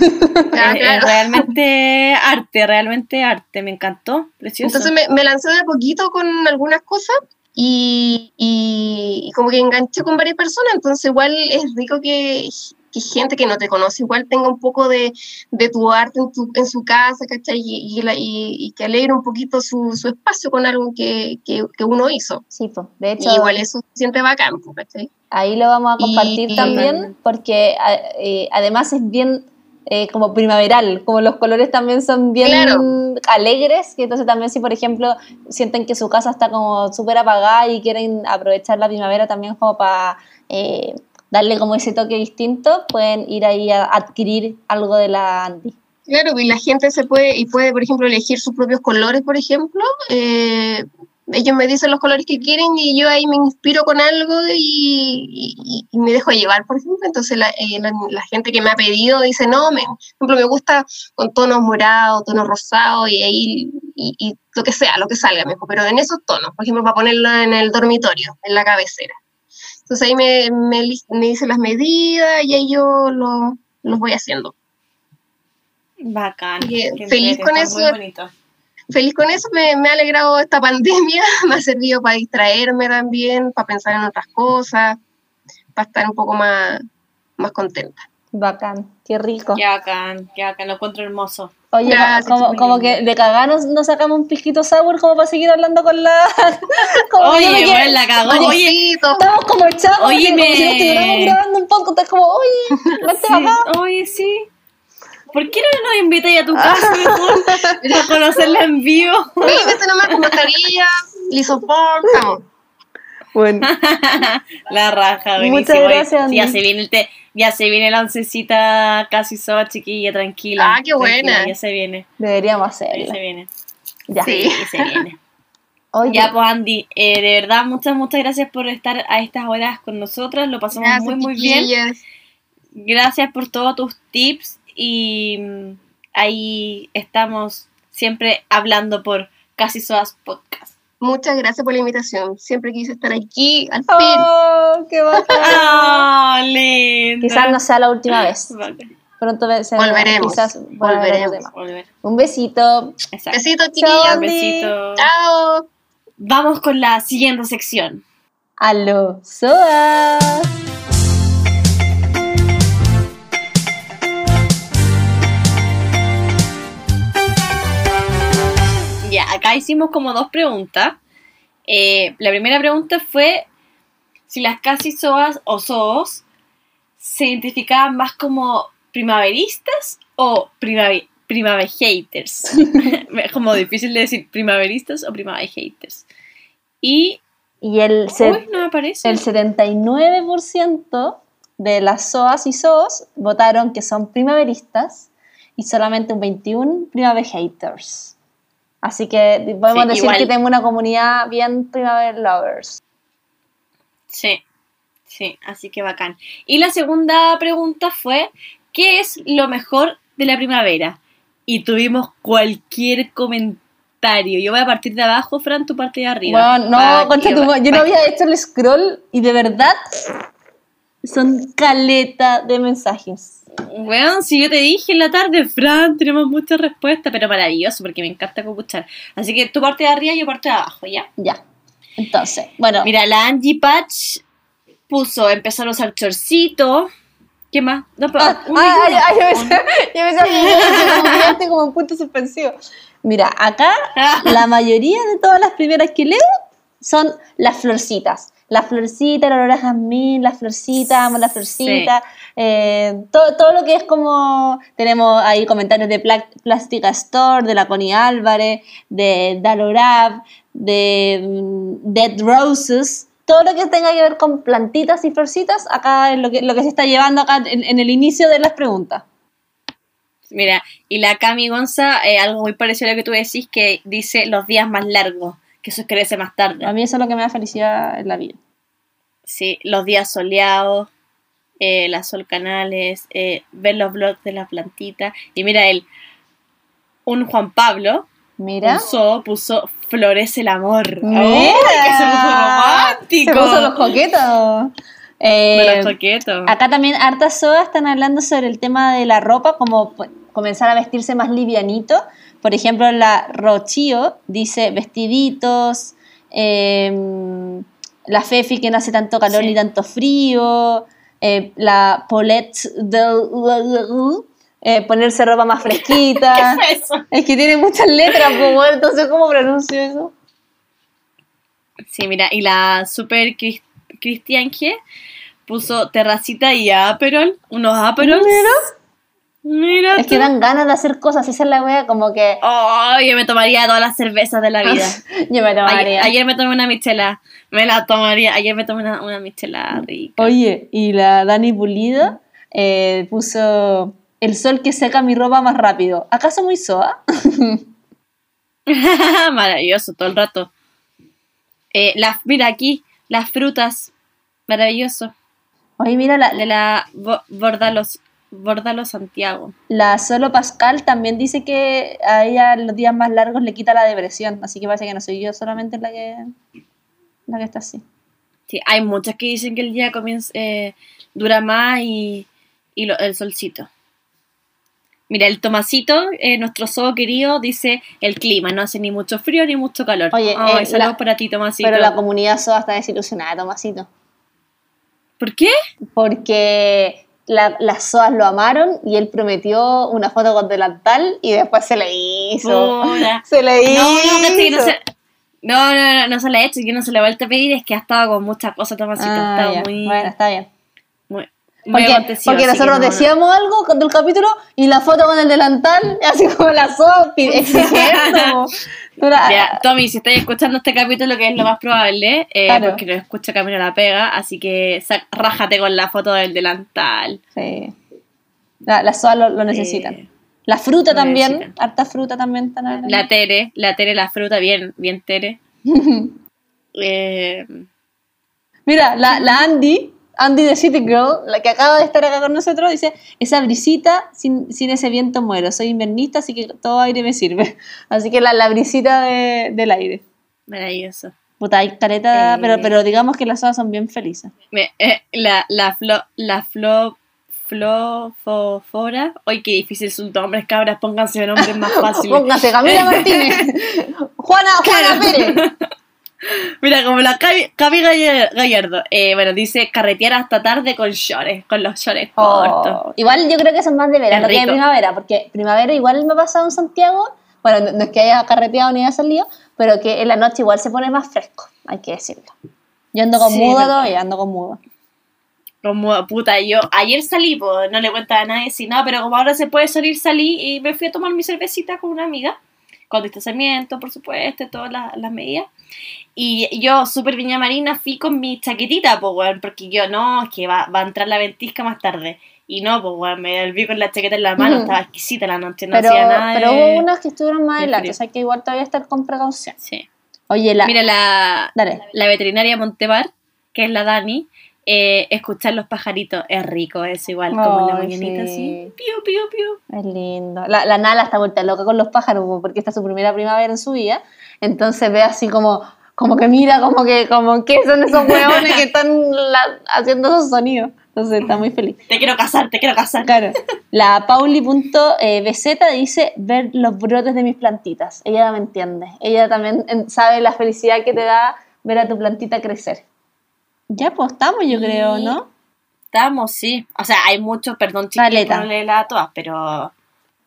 Ah, es claro. realmente arte, realmente arte. Me encantó, precioso. Entonces me, me lancé de poquito con algunas cosas y, y- y como que enganché con varias personas, entonces igual es rico que, que gente que no te conoce igual tenga un poco de, de tu arte en, tu, en su casa, ¿cachai? Y, y, la- y- y que alegre un poquito su, su espacio con algo que, que, que uno hizo. Sí, pues, de Y hecho, igual eso se siente bacán, ¿cachai? Ahí lo vamos a compartir también porque eh, además es bien eh, como primaveral, como los colores también son bien Claro. alegres, entonces también si por ejemplo sienten que su casa está como súper apagada y quieren aprovechar la primavera también como para eh, darle como ese toque distinto, pueden ir ahí a adquirir algo de la Andy. Claro, y la gente se puede, y puede, por ejemplo, elegir sus propios colores, por ejemplo. eh, ellos me dicen los colores que quieren y yo ahí me inspiro con algo y, me dejo llevar, por ejemplo. Entonces la, eh, la gente que me ha pedido dice, no, me, por ejemplo, me gusta con tonos morados, tonos rosados y ahí, y, y lo que sea, lo que salga mejor, pero en esos tonos, por ejemplo, para ponerlo en el dormitorio, en la cabecera. Entonces ahí me, me, me dicen las medidas y ahí yo lo- los voy haciendo. Bacán. Qué feliz con eso. Feliz con eso, me, me ha alegrado esta pandemia, me ha servido para distraerme también, para pensar en otras cosas, para estar un poco más, más contenta. Bacán, qué rico. Qué bacán, qué bacán, lo encuentro hermoso. Oye, como, como que de caganos nos sacamos un pisquito sour como para seguir hablando con la... como que Oye, bueno, la cagó. Oye. Estamos como echados, Oye, como me- si no estuviéramos grabando un podcast, es como, oye, vente sí, acá. oye, sí. ¿Por qué no nos invitáis a tu casa? Para conocerla en vivo. Véngase nomás con mascarilla, lisopor, vamos. Bueno, La raja, Muchas buenísimo. Oye, gracias, sí, ya Andy. se viene el té, ya se viene la oncecita casi sola, chiquilla, tranquila. Ah, qué buena. tranquila, Ya se viene, deberíamos ya hacerlo. se viene. Ya. Sí. Sí, se viene. Oye, Ya, pues Andy, eh, de verdad, muchas, muchas gracias por estar a estas horas con nosotras. Lo pasamos Gracias, muy, muy bien. Gracias por todos tus tips y mm, ahí estamos siempre hablando por Casi Soas Podcast. Muchas gracias por la invitación. Siempre quise estar aquí, al fin. oh, qué bacán. ¡Ah, linda! Quizás no sea la última vez. Pronto se- Volveremos, Quizás volveremos. volveremos. Volver. Un besito. Exacto. Besitos, Chao, chiquillas. Un besito. Chao. Vamos con la siguiente sección. Aló, Soas. Hicimos como dos preguntas. Eh, la primera pregunta fue si las casi soas o soos se identificaban más como primaveristas o primavera, primavera haters. como difícil de decir primaveristas o primavera haters. Y. Y el, Uy, no aparece. el 79% de las SOAS y SOS votaron que son primaveristas y solamente un 21 primavera haters. Así que podemos Sí, decir igual. que tenemos una comunidad bien primavera lovers. Sí, sí, así que bacán. Y la segunda pregunta fue, ¿qué es lo mejor de la primavera? Y tuvimos cualquier comentario. Yo voy a partir de abajo, Fran, tu parte de arriba. Bueno, no, concha yo no había hecho el scroll y de verdad son caleta de mensajes. Weón, si yo te dije en la tarde, Fran, tenemos muchas respuestas, pero maravilloso, porque me encanta copuchar. Así que tu parte de arriba y yo parte de abajo, ¿ya? Ya. Entonces, bueno, Mira, la Angie Patch puso empezar a usar chorcito. ¿Qué más? No, pero Ah, un- ah, un- ah, yo que como como en punto suspensivo. Mira, acá Ah. la mayoría de todas las primeras que leo son las florcitas. La florcita, el olor a jazmín, las florcitas, amo las florcitas. eh, todo, todo lo que es como. Tenemos ahí comentarios de Pla- Plástica Store, de la Connie Álvarez, de Dalorab, de mm, Dead Roses. Todo lo que tenga que ver con plantitas y florcitas, acá es lo que, lo que se está llevando acá en, en el inicio de las preguntas. Mira, y la Cami Gonza, eh, algo muy parecido a lo que tú decís, que dice los días más largos, que eso crece más tarde. A mí eso es lo que me da felicidad en la vida. Sí, los días soleados, eh, las sol canales, eh, ver los blogs de las plantitas. Y mira él, un Juan Pablo Mira. puso, puso florece el amor. Mira. ¡Ay, que se puso romántico! Se puso los coquetos. Eh, coqueto. acá también hartas sodas están hablando sobre el tema de la ropa, como comenzar a vestirse más livianito. Por ejemplo, la Rochio dice vestiditos, eh, la Fefi que no hace tanto calor Sí. ni tanto frío, eh, la Paulette del eh, ponerse ropa más fresquita. ¿Qué fue eso? Es que tiene muchas letras, pues, entonces ¿cómo pronuncio eso? Sí, mira, y la super Cris- Cristian G puso terracita y Aperol, unos Aperol. Mira. Mira. Es que dan ganas de hacer cosas, esa es la wea, como que Oh, yo me tomaría todas las cervezas de la vida. yo me tomaría. ayer me tomé una michela. Me la tomaría. Ayer me tomé una, una michela rica. Oye, y la Dani Pulido eh, puso el sol que seca mi ropa más rápido. ¿Acaso muy soa? Maravilloso, todo el rato. Eh, las, mira aquí, las frutas. Maravilloso. Oye, mira, la, De la Bo- Bordalos, Bordalos Santiago. la Solo Pascal también dice que a ella los días más largos le quita la depresión, así que parece que no soy yo solamente la que, la que está así. Sí, hay muchas que dicen que el día comienza, eh, dura más y, y lo- el solcito. Mira, el Tomasito, eh, nuestro zoo querido, dice el clima, no hace ni mucho frío ni mucho calor. Oye, Ay, eh, saludos la- para ti, Tomasito. Pero la comunidad soa está desilusionada, Tomasito. ¿Por qué? porque la- las SOAS lo amaron y él prometió una foto con delantal y después se le hizo. Se le hizo. No, no, que no se... No, no, no, no se la he hecho, yo no se la he vuelto a pedir, es que ha estado con muchas cosas, Tomasito. Ah, ha muy, Bueno, está bien. muy Porque, porque nosotros no, no. decíamos algo del capítulo y la foto con el delantal, así como la SOA pi- exigiendo. Era- Ya, Tommy, si estáis escuchando este capítulo, que es lo más probable, eh, Claro. porque no escucha Camino a la Pega, así que rájate con la foto del delantal. Sí. La, las SOA lo, lo necesitan. Eh, la fruta lo también, necesitan. harta fruta también hablando. la Tere, la Tere, la fruta, bien, bien Tere. Eh, Mira, la, la Andy, Andy de City Girl, la que acaba de estar acá con nosotros, dice, esa brisita, sin, sin ese viento muero, soy invernista, así que todo aire me sirve. Así que la, la brisita de- del aire. maravilloso. Puta, hay careta, Eh. pero, pero digamos que las hojas son bien felices. Me- eh, la, la flo, la flo, flo, fo- fora. Ay, qué difícil son nombres, cabras, pónganse nombres más fáciles. Póngase Camila Martínez. Juana, Juana Pérez. Mira, como la Galle- Gallardo. Eh, bueno, dice carretear hasta tarde con shorts, con los shorts cortos. Oh, Igual yo creo que son más de verano que de primavera, porque primavera igual me ha pasado en Santiago, bueno, no, es que haya carreteado ni haya salido, pero que en la noche igual se pone más fresco, hay que decirlo. Yo ando con Sí, verdad. todavía, ando con muda. Como, puta, yo ayer salí, pues no le cuenta a nadie, si no, pero como ahora se puede salir, salí y me fui a tomar mi cervecita con una amiga, con distanciamiento, por supuesto, todas las, las medidas. Y yo, súper viña marina, fui con mi chaquetita, pues, weón, porque yo, no, es que va, va a entrar la ventisca más tarde. Y no, pues, weón, me vi con la chaqueta en la mano, Mm. estaba exquisita la noche, no pero, hacía nada pero de- hubo unas que estuvieron más de adelante, o sea que igual todavía estar con precaución. Sí. Oye, la... Mira, la, Dale. la veterinaria Montevar, que es la Dani, eh, escuchar los pajaritos es rico, es igual, como en la mañanita sí. así. Piu, piu, piu. Es lindo. La, la Nala está vuelta loca con los pájaros po, porque esta es su primera primavera en su vida. Entonces ve así como, como que mira, como que, como que son esos huevones que están la- haciendo esos sonidos. Entonces está muy feliz. Te quiero casar, te quiero casar. Claro. La Pauli.bz dice ver los brotes de mis plantitas. Ella me entiende. Ella también sabe la felicidad que te da ver a tu plantita crecer. Ya pues estamos, yo creo, ¿no? Estamos, sí. O sea, hay muchos, perdón, chicos, no leerla a todas, pero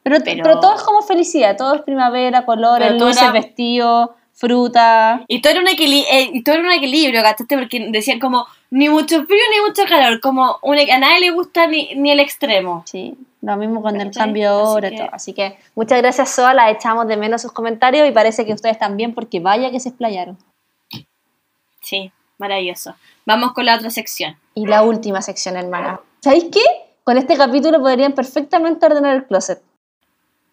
Pero, Pero- pero... todo es como felicidad, todo es primavera, colores, luces, era- vestidos, fruta. Y todo era un, equili- eh, y todo era un equilibrio, ¿cachaste? Porque decían como, ni mucho frío ni mucho calor, como un, a nadie le gusta ni, ni el extremo. Sí, lo mismo con el cambio de Así que- todo. Así que muchas gracias, Soa. La echamos de menos sus comentarios y parece que ustedes también, porque vaya que se explayaron. Sí, maravilloso. Vamos con la otra sección. Y la última sección, hermana. ¿Sabéis qué? Con este capítulo podrían perfectamente ordenar el closet.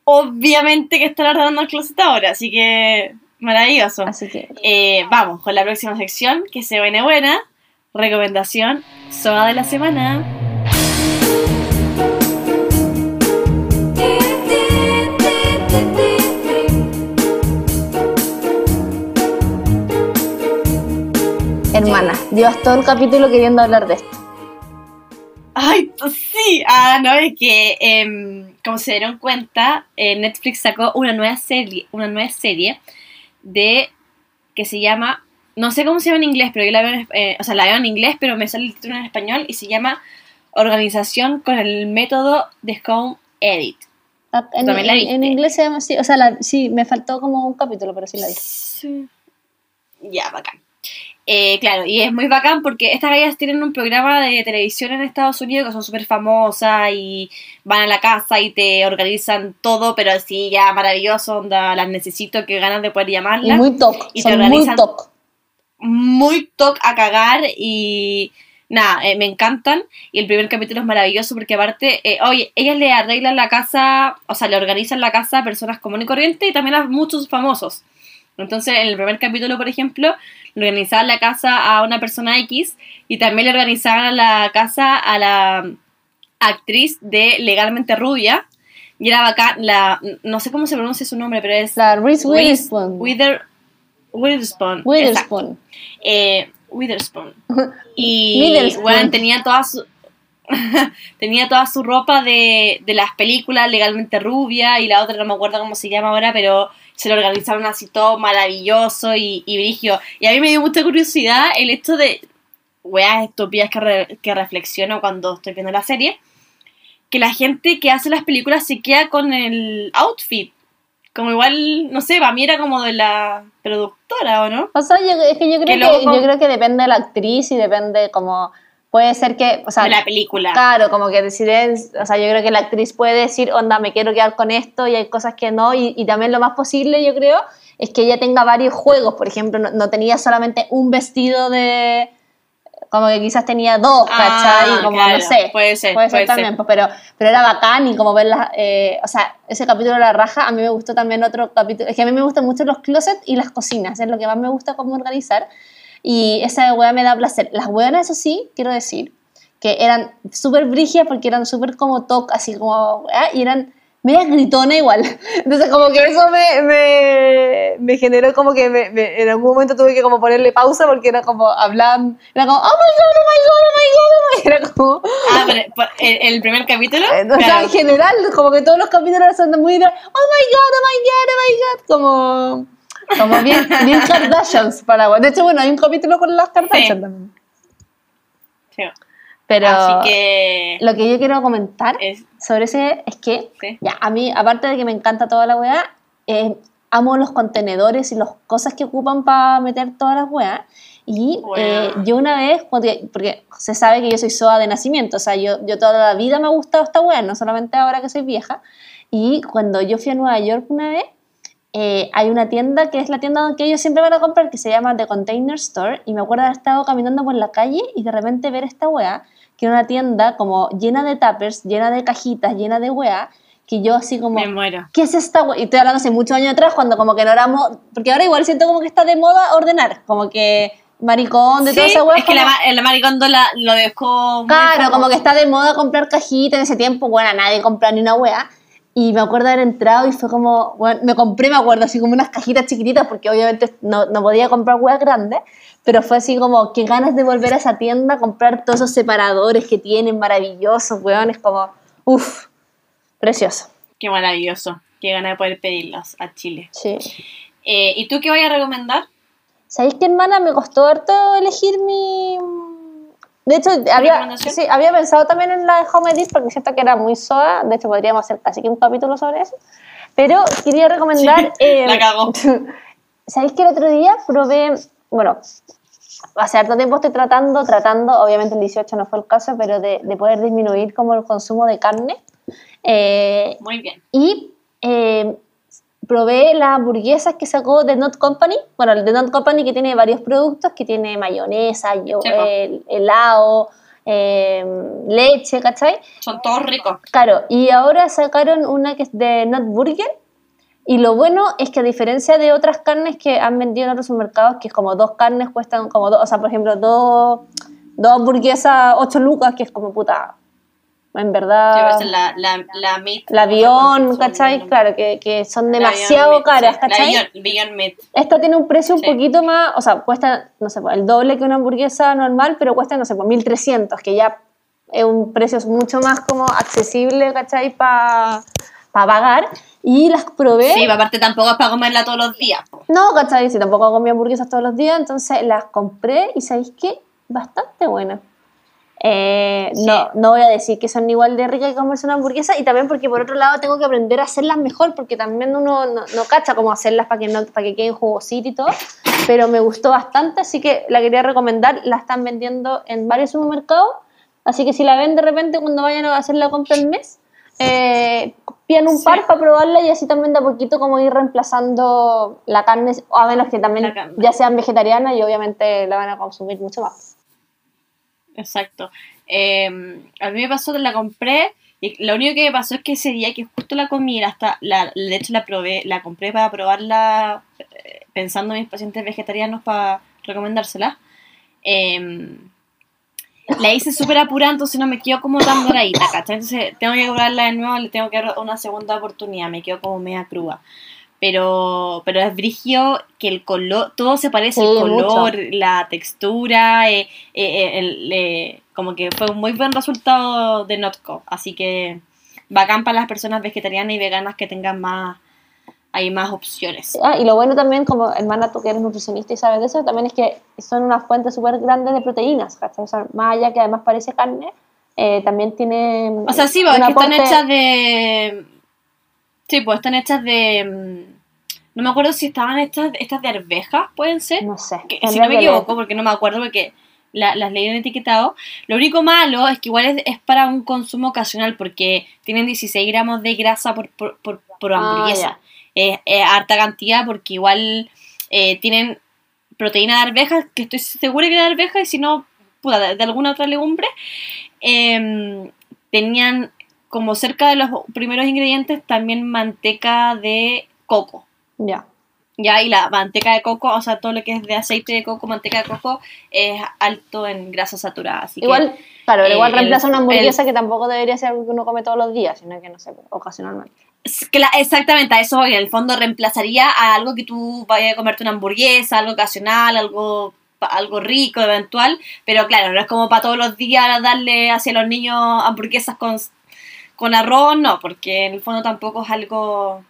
Obviamente que están ordenando el closet ahora, así que maravilloso. Así que Eh, vamos con la próxima sección, que se viene buena. Recomendación, soda de la semana. Hermana, llevas todo el capítulo queriendo hablar de esto. Ay, pues sí. Ah, no, es que, em, como se dieron cuenta, eh, Netflix sacó una nueva serie, una nueva serie de que se llama, no sé cómo se llama en inglés, pero yo la veo en, eh, o sea, la veo en inglés, pero me sale el título en español y se llama Organización con el método de Home Edit. Ah, En, en- inglés se llama así. O sea, la- sí, me faltó como un capítulo, pero sí la vi. Sí. Ya, bacán. Eh, claro, y es muy bacán porque estas gallas tienen un programa de televisión en Estados Unidos que son súper famosas y van a la casa y te organizan todo, pero así ya maravilloso, onda, las necesito, que ganas de poder Y llamarlas. muy toc. Y te muy toc. Muy toc a cagar y nada, eh, me encantan. Y el primer capítulo es maravilloso porque aparte, eh, oye, ellas le arreglan la casa, o sea, le organizan la casa a personas comunes y corrientes y también a muchos famosos. Entonces, en el primer capítulo, por ejemplo, organizaban la casa a una persona X y también le organizaban la casa a la actriz de Legalmente Rubia. Y era bacán, la, no sé cómo se pronuncia su nombre, pero es La Reese Witherspoon. Wither, Witherspoon. Witherspoon. Eh, Witherspoon. Y bueno, tenía toda su tenía toda su ropa de, de las películas legalmente rubia y la otra no me acuerdo cómo se llama ahora, pero se lo organizaron así todo maravilloso y, y brigio. Y a mí me dio mucha curiosidad el hecho de, weas estúpidas que, re- que reflexiono cuando estoy viendo la serie, que la gente que hace las películas se queda con el outfit. Como igual, no sé, para mí era como de la productora, ¿o no? O sea, yo, es que yo creo Que que, yo creo que depende de la actriz y depende como... Puede ser que... O sea, de la película. Claro, como que deciden, o sea, yo creo que la actriz puede decir, onda, me quiero quedar con esto y hay cosas que no, y, y también lo más posible, yo creo, es que ella tenga varios juegos, por ejemplo, no, no tenía solamente un vestido de, como que quizás tenía dos, Ah, ¿cachai? Como, claro, no sé, puede ser, puede ser puede también, ser. pues, pero, pero era bacán y como verla, eh, o sea, ese capítulo de la raja, a mí me gustó también otro capítulo, es que a mí me gustan mucho los closets y las cocinas, es lo que más me gusta cómo organizar, y esa hueá me da placer. Las hueonas, eso sí, quiero decir, que eran súper brígidas porque eran súper como toc, así como, weá, y eran media gritona igual. Entonces como que eso me, me, me generó como que me- me- en algún momento tuve que como ponerle pausa porque era como, hablaban, era como, oh my god, oh my god, oh my god, oh my god, era como... Ah, pero por- el, el primer capítulo. Eh, O sea, en general, como que todos los capítulos son muy oh my god, oh my god, oh my god, como, como bien, bien Kardashians para De hecho, bueno, hay un capítulo con las Kardashians Sí. también. Sí. Pero Así que. lo que yo quiero comentar Es, sobre ese es que, Sí. ya, a mí, aparte de que me encanta toda la weá, eh, amo los contenedores y las cosas que ocupan para meter todas las weas. Y Wow. eh, yo una vez, porque, se sabe que yo soy soa de nacimiento, o sea, yo, yo toda la vida me ha gustado esta weá, no solamente ahora que soy vieja. Y cuando yo fui a Nueva York una vez, eh, hay una tienda que es la tienda que ellos siempre van a comprar, que se llama The Container Store. Y me acuerdo de haber estado caminando por la calle y de repente ver esta weá, que era una tienda como llena de tuppers, llena de cajitas, llena de weá, que yo así como... Me muero. ¿qué es esta we-?" Y estoy hablando hace muchos años atrás, cuando como que no éramos, porque ahora igual siento como que está de moda ordenar, como que maricón de Sí, toda esa weá. es que como- la, ma- el maricondo la, lo dejó. Claro, como que está de moda comprar cajitas en ese tiempo, bueno, nadie compra ni una weá. Y me acuerdo haber entrado y fue como, bueno, me compré, me acuerdo, así como unas cajitas chiquititas, porque obviamente no, no podía comprar weas grandes, pero fue así como, qué ganas de volver a esa tienda comprar todos esos separadores que tienen, maravillosos, weón, es como, uff, precioso. Qué maravilloso. Qué gana de poder pedirlos a Chile. Sí. Eh, ¿Y tú qué vas a recomendar? ¿Sabéis qué, hermana? Me costó harto elegir mi... De hecho, había, sí, había pensado también en la de Home Edit porque siento que era muy soa. De hecho, podríamos hacer casi que un capítulo sobre eso. Pero quería recomendar... eh, la cagó. ¿Sabéis que el otro día probé... Bueno, hace harto tiempo estoy tratando, tratando, obviamente el 18 no fue el caso, pero de, de poder disminuir como el consumo de carne. Eh, Muy bien. y eh, probé las hamburguesas que sacó The Not Company. Bueno, el The Not Company que tiene varios productos, que tiene mayonesa, yo- el- helado, eh, leche, ¿cachai? Son todos ricos. Claro, y ahora sacaron una que es de Not Burger. Y lo bueno es que a diferencia de otras carnes que han vendido en otros supermercados, que es como dos carnes cuestan como dos, o sea, por ejemplo, dos, dos hamburguesas, ocho lucas, que es como puta, en verdad... Sí, la, la, la meat. La Beyond, son, ¿cachai? la- Claro, que, que son demasiado caras, sí. ¿cachai? La Beyond, Beyond Meat. Esta tiene un precio un Sí. poquito más, o sea, cuesta, no sé, el doble que una hamburguesa normal, pero cuesta, no sé, pues 1300, que ya es un precio mucho más como accesible, ¿cachai? Para pagar. Y las probé. Sí, aparte tampoco es para comerla todos los días. po. No, ¿cachai? Si tampoco comí hamburguesas todos los días, entonces las compré y ¿sabéis qué? Bastante buenas. Eh, Sí. no, no voy a decir que son igual de ricas que comerse una hamburguesa y también porque por otro lado tengo que aprender a hacerlas mejor porque también uno no, no cacha cómo hacerlas para que, no, para que queden jugositas y todo, pero me gustó bastante, así que la quería recomendar, la están vendiendo en varios supermercados, así que si la ven de repente cuando vayan a hacer la compra el mes, eh, pidan un Sí. par para probarla y así también de a poquito como ir reemplazando la carne, a menos que también ya sean vegetarianas y obviamente la van a consumir mucho más. Exacto. Eh, a mí me pasó que la compré y lo único que me pasó es que ese día que justo la comí, hasta, la, de hecho la probé, la compré para probarla eh, pensando en mis pacientes vegetarianos para recomendársela. Eh, la hice súper apurada, entonces no me quedó como tan doradita, ¿cachai? Entonces tengo que cobrarla de nuevo, le tengo que dar una segunda oportunidad, me quedó como media cruda. Pero, pero es brigio que el color, todo se parece, Sí, el color, mucho. la textura, eh, eh, eh, el, eh, como que fue un muy buen resultado de Notco. Así que bacán para las personas vegetarianas y veganas que tengan más, hay más opciones. Ah, y lo bueno también, como hermana, tú que eres nutricionista y sabes de eso, también es que son unas fuentes súper grandes de proteínas, ¿cachai? O sea, más allá que además parece carne, eh, también tiene... O sea, sí, porque están aporte- hechas de. Sí, pues están hechas de. mm, No me acuerdo si estaban hechas estas de arvejas, pueden ser. No sé. Que- si no me equivoco, porque no me acuerdo, porque la- las leí en etiquetado. Lo único malo es que igual es, es para un consumo ocasional, porque tienen 16 gramos de grasa por, por, por, por Ah, hamburguesa. es, es harta cantidad, porque igual eh, tienen proteína de arvejas, que estoy segura que era de arvejas, y si no, puta, de, de alguna otra legumbre. Em, tenían como cerca de los primeros ingredientes también manteca de coco. Ya. Ya, y la manteca de coco, o sea, todo lo que es de aceite de coco, manteca de coco, es alto en grasa saturada. Así que- Igual, claro, eh, igual reemplaza el- una hamburguesa que tampoco debería ser algo que uno come todos los días, sino que, no sé, ocasionalmente. Exactamente, a eso voy. En el fondo reemplazaría a algo que tú vayas a comerte una hamburguesa, algo ocasional, algo, algo rico, eventual. Pero claro, no es como para todos los días darle hacia los niños hamburguesas con, con arroz, no, porque en el fondo tampoco es algo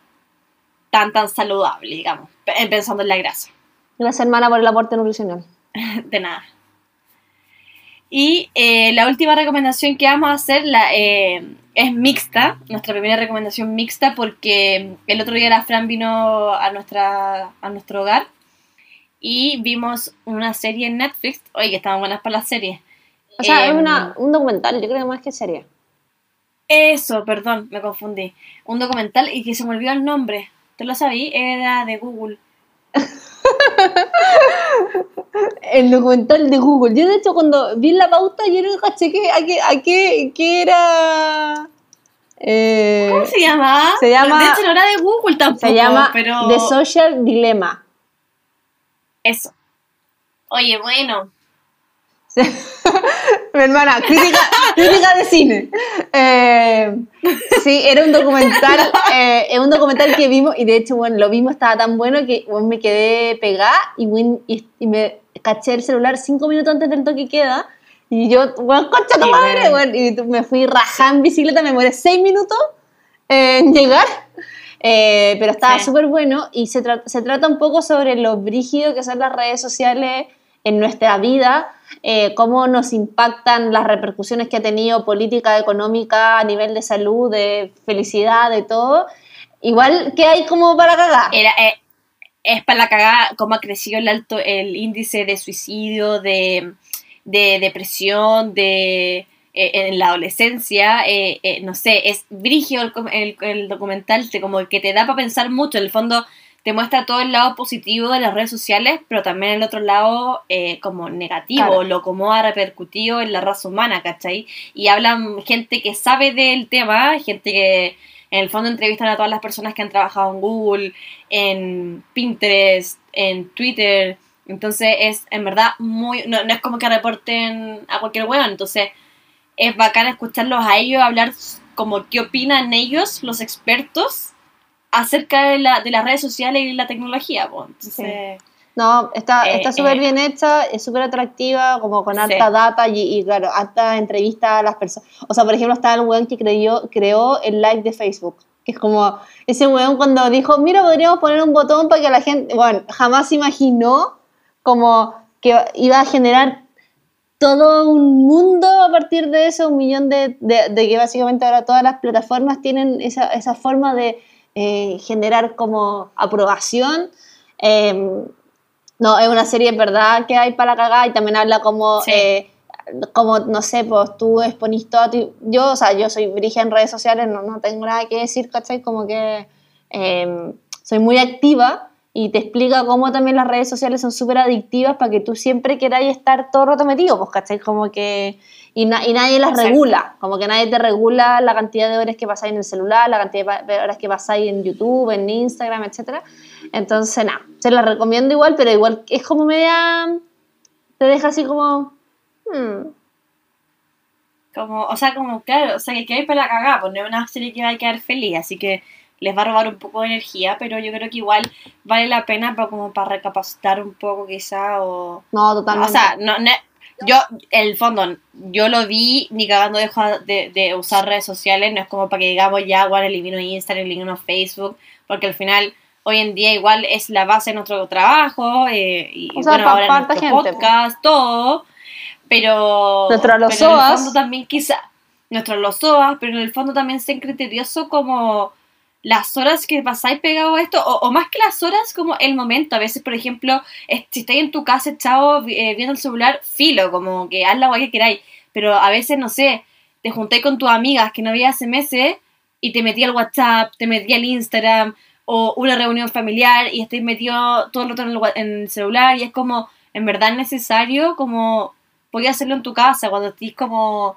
tan, tan saludable, digamos, pe- pensando en la grasa. Gracias, hermana, por el aporte nutricional. De nada. Y eh, la última recomendación que vamos a hacer la, eh, es mixta, nuestra primera recomendación mixta, porque el otro día la Fran vino a, nuestra, a nuestro hogar y vimos una serie en Netflix. Oye, que estaban buenas para las series. O sea, es Em, una, un documental, yo creo que más que serie. Eso, perdón, me confundí. Un documental y que se me olvidó el nombre. ¿Te lo sabí? Era de Google. El documental de Google. Yo, de hecho, cuando vi la pauta, yo no caché que, a qué, a qué, qué era. Eh, ¿Cómo se llama? se llama- De hecho, no era de Google tampoco. se llama pero... The Social Dilemma. Eso. Oye, bueno. Mi hermana, crítica, crítica de cine. Eh, sí, era un documental, eh, es un documental que vimos y de hecho, bueno, lo vimos, estaba tan bueno que bueno, me quedé pegada y, y, y me caché el celular cinco minutos antes del toque queda y yo, bueno, concha tu madre, bueno. y me fui rajada en bicicleta, me demoré seis minutos en llegar. Eh, pero estaba Sí. súper bueno y se, tra- se trata un poco sobre lo brígido que son las redes sociales en nuestra vida, eh, cómo nos impactan las repercusiones que ha tenido política, económica, a nivel de salud, de felicidad, de todo. Igual que hay como para cagar. Eh, es para la cagada cómo ha crecido el alto el índice de suicidio, de, de depresión, de eh, en la adolescencia, no sé, es brigio el, el- el documental, como que te da para pensar mucho, en el fondo te muestra todo el lado positivo de las redes sociales, pero también el otro lado eh, como negativo, Claro. lo como ha repercutido en la raza humana, ¿cachai? Y hablan gente que sabe del tema, gente que en el fondo entrevistan a todas las personas que han trabajado en Google, en Pinterest, en Twitter. Entonces es en verdad muy... No, no es como que reporten a cualquier weón. Entonces es bacán escucharlos a ellos hablar como qué opinan ellos, los expertos, acerca de, la, de las redes sociales y la tecnología. po. Entonces, No, está Eh, está súper eh. bien hecha, es súper atractiva, como con Sí. harta data y, y, claro, harta entrevista a las personas. O sea, por ejemplo, está el weón que creyó, creó el live de Facebook. Que es como ese weón cuando dijo, mira, podríamos poner un botón para que la gente. Bueno, jamás imaginó como que iba a generar todo un mundo a partir de eso, un millón de, de, de que básicamente ahora todas las plataformas tienen esa, esa forma de eh, generar como aprobación. Em, no, es una serie en verdad que hay para cagar y también habla como, Sí. eh, como no sé, pues tú exponís todo. tu- Yo, o sea, yo soy virgen en redes sociales, no, no tengo nada que decir, ¿cachai? Como que eh, soy muy activa y te explica cómo también las redes sociales son súper adictivas para que tú siempre queráis estar todo el rato metido, pues, ¿cachai? Como que. Y, na- y nadie las Exacto. regula, como que nadie te regula la cantidad de horas que pasáis en el celular, la cantidad de horas que pasáis en YouTube, en Instagram, etcétera. Entonces, nada, se la recomiendo igual, pero igual es como media. Te deja así como. hmm, como, o sea, como, claro, o sea, que hay para la cagada, pues no es una serie que va a quedar feliz, así que les va a robar un poco de energía, pero yo creo que igual vale la pena para como para recapacitar un poco quizá o... No, O totalmente. sea, no, no- yo, el fondo, yo lo vi, ni cagando dejo de, de usar redes sociales, no es como para que digamos ya, bueno, elimino Instagram, elimino Facebook, porque al final, hoy en día igual es la base de nuestro trabajo, eh, y O sea, bueno, ahora nuestro gente, po. podcast, todo, pero... Nuestros pero en el fondo también quizá, nuestros lozoas, pero en el fondo también ser criterioso como las horas que pasáis pegado a esto, o, o más que las horas, como el momento. A veces, por ejemplo, si estáis en tu casa echado eh, viendo el celular, filo, como que haz la guay que queráis. Pero a veces, no sé, te juntáis con tus amigas que no veías hace meses y te metí al WhatsApp, te metí al Instagram, o una reunión familiar y estáis metido todo el rato en el, en el celular y es como, en verdad es necesario, como, podías hacerlo en tu casa cuando estés como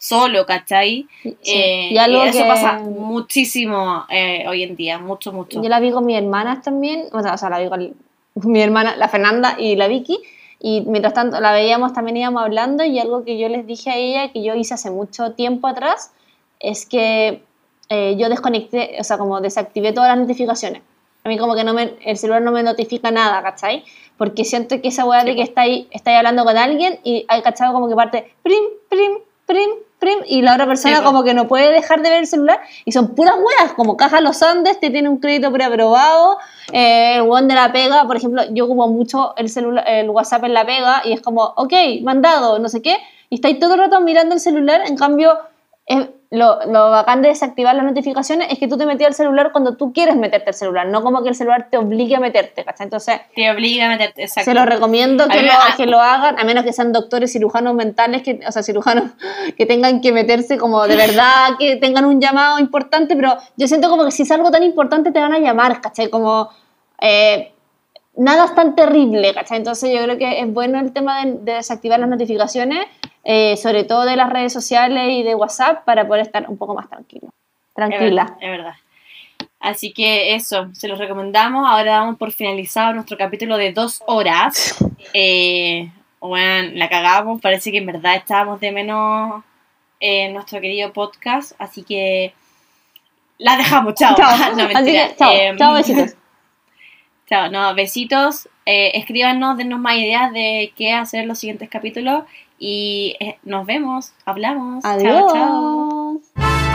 solo, ¿cachai? Sí. Eh, y algo eso que- pasa muchísimo eh, hoy en día, mucho, mucho. Yo la vi con mis hermanas también, o sea, o sea, la vi con mi hermana, la Fernanda y la Vicky, y mientras tanto la veíamos también íbamos hablando y algo que yo les dije a ella, que yo hice hace mucho tiempo atrás, es que eh, yo desconecté, o sea, como desactivé todas las notificaciones. A mí como que no me, el celular no me notifica nada, ¿cachai? Porque siento que esa weá de que estáis estáis hablando con alguien y hay cachado como que parte prim, prim, prim, y la otra persona Sí, como que no puede dejar de ver el celular y son puras weas, como Caja Los Andes te tiene un crédito preaprobado, eh, el one de la pega, por ejemplo, yo ocupo mucho el, celular, el WhatsApp en la pega y es como, ok, mandado, no sé qué, y estáis todo el rato mirando el celular, en cambio, es, lo, lo bacán de desactivar las notificaciones es que tú te metías al celular cuando tú quieres meterte al celular, no como que el celular te obligue a meterte, ¿cachai? Entonces, Te obliga a meterte. Exacto. se los recomiendo que lo, que lo hagan, a menos que sean doctores cirujanos mentales, que, o sea, cirujanos que tengan que meterse como de verdad, que tengan un llamado importante, pero yo siento como que si es algo tan importante te van a llamar, ¿cachai? Como eh, nada es tan terrible, ¿cachai? Entonces yo creo que es bueno el tema de, de desactivar las notificaciones, eh, sobre todo de las redes sociales y de WhatsApp, para poder estar un poco más tranquilo. Es Tranquila. verdad, es verdad. Así que eso, se los recomendamos. Ahora damos por finalizado nuestro capítulo de dos horas. Eh, bueno, la cagamos. Parece que en verdad estábamos de menos en nuestro querido podcast. Así que la dejamos. Chao. Chao. No, que, chao, Em, chao, besitos. Chao, no, besitos. Eh, escríbanos, denos más ideas de qué hacer en los siguientes capítulos. Y eh, nos vemos, hablamos. Adiós. Chao, chao.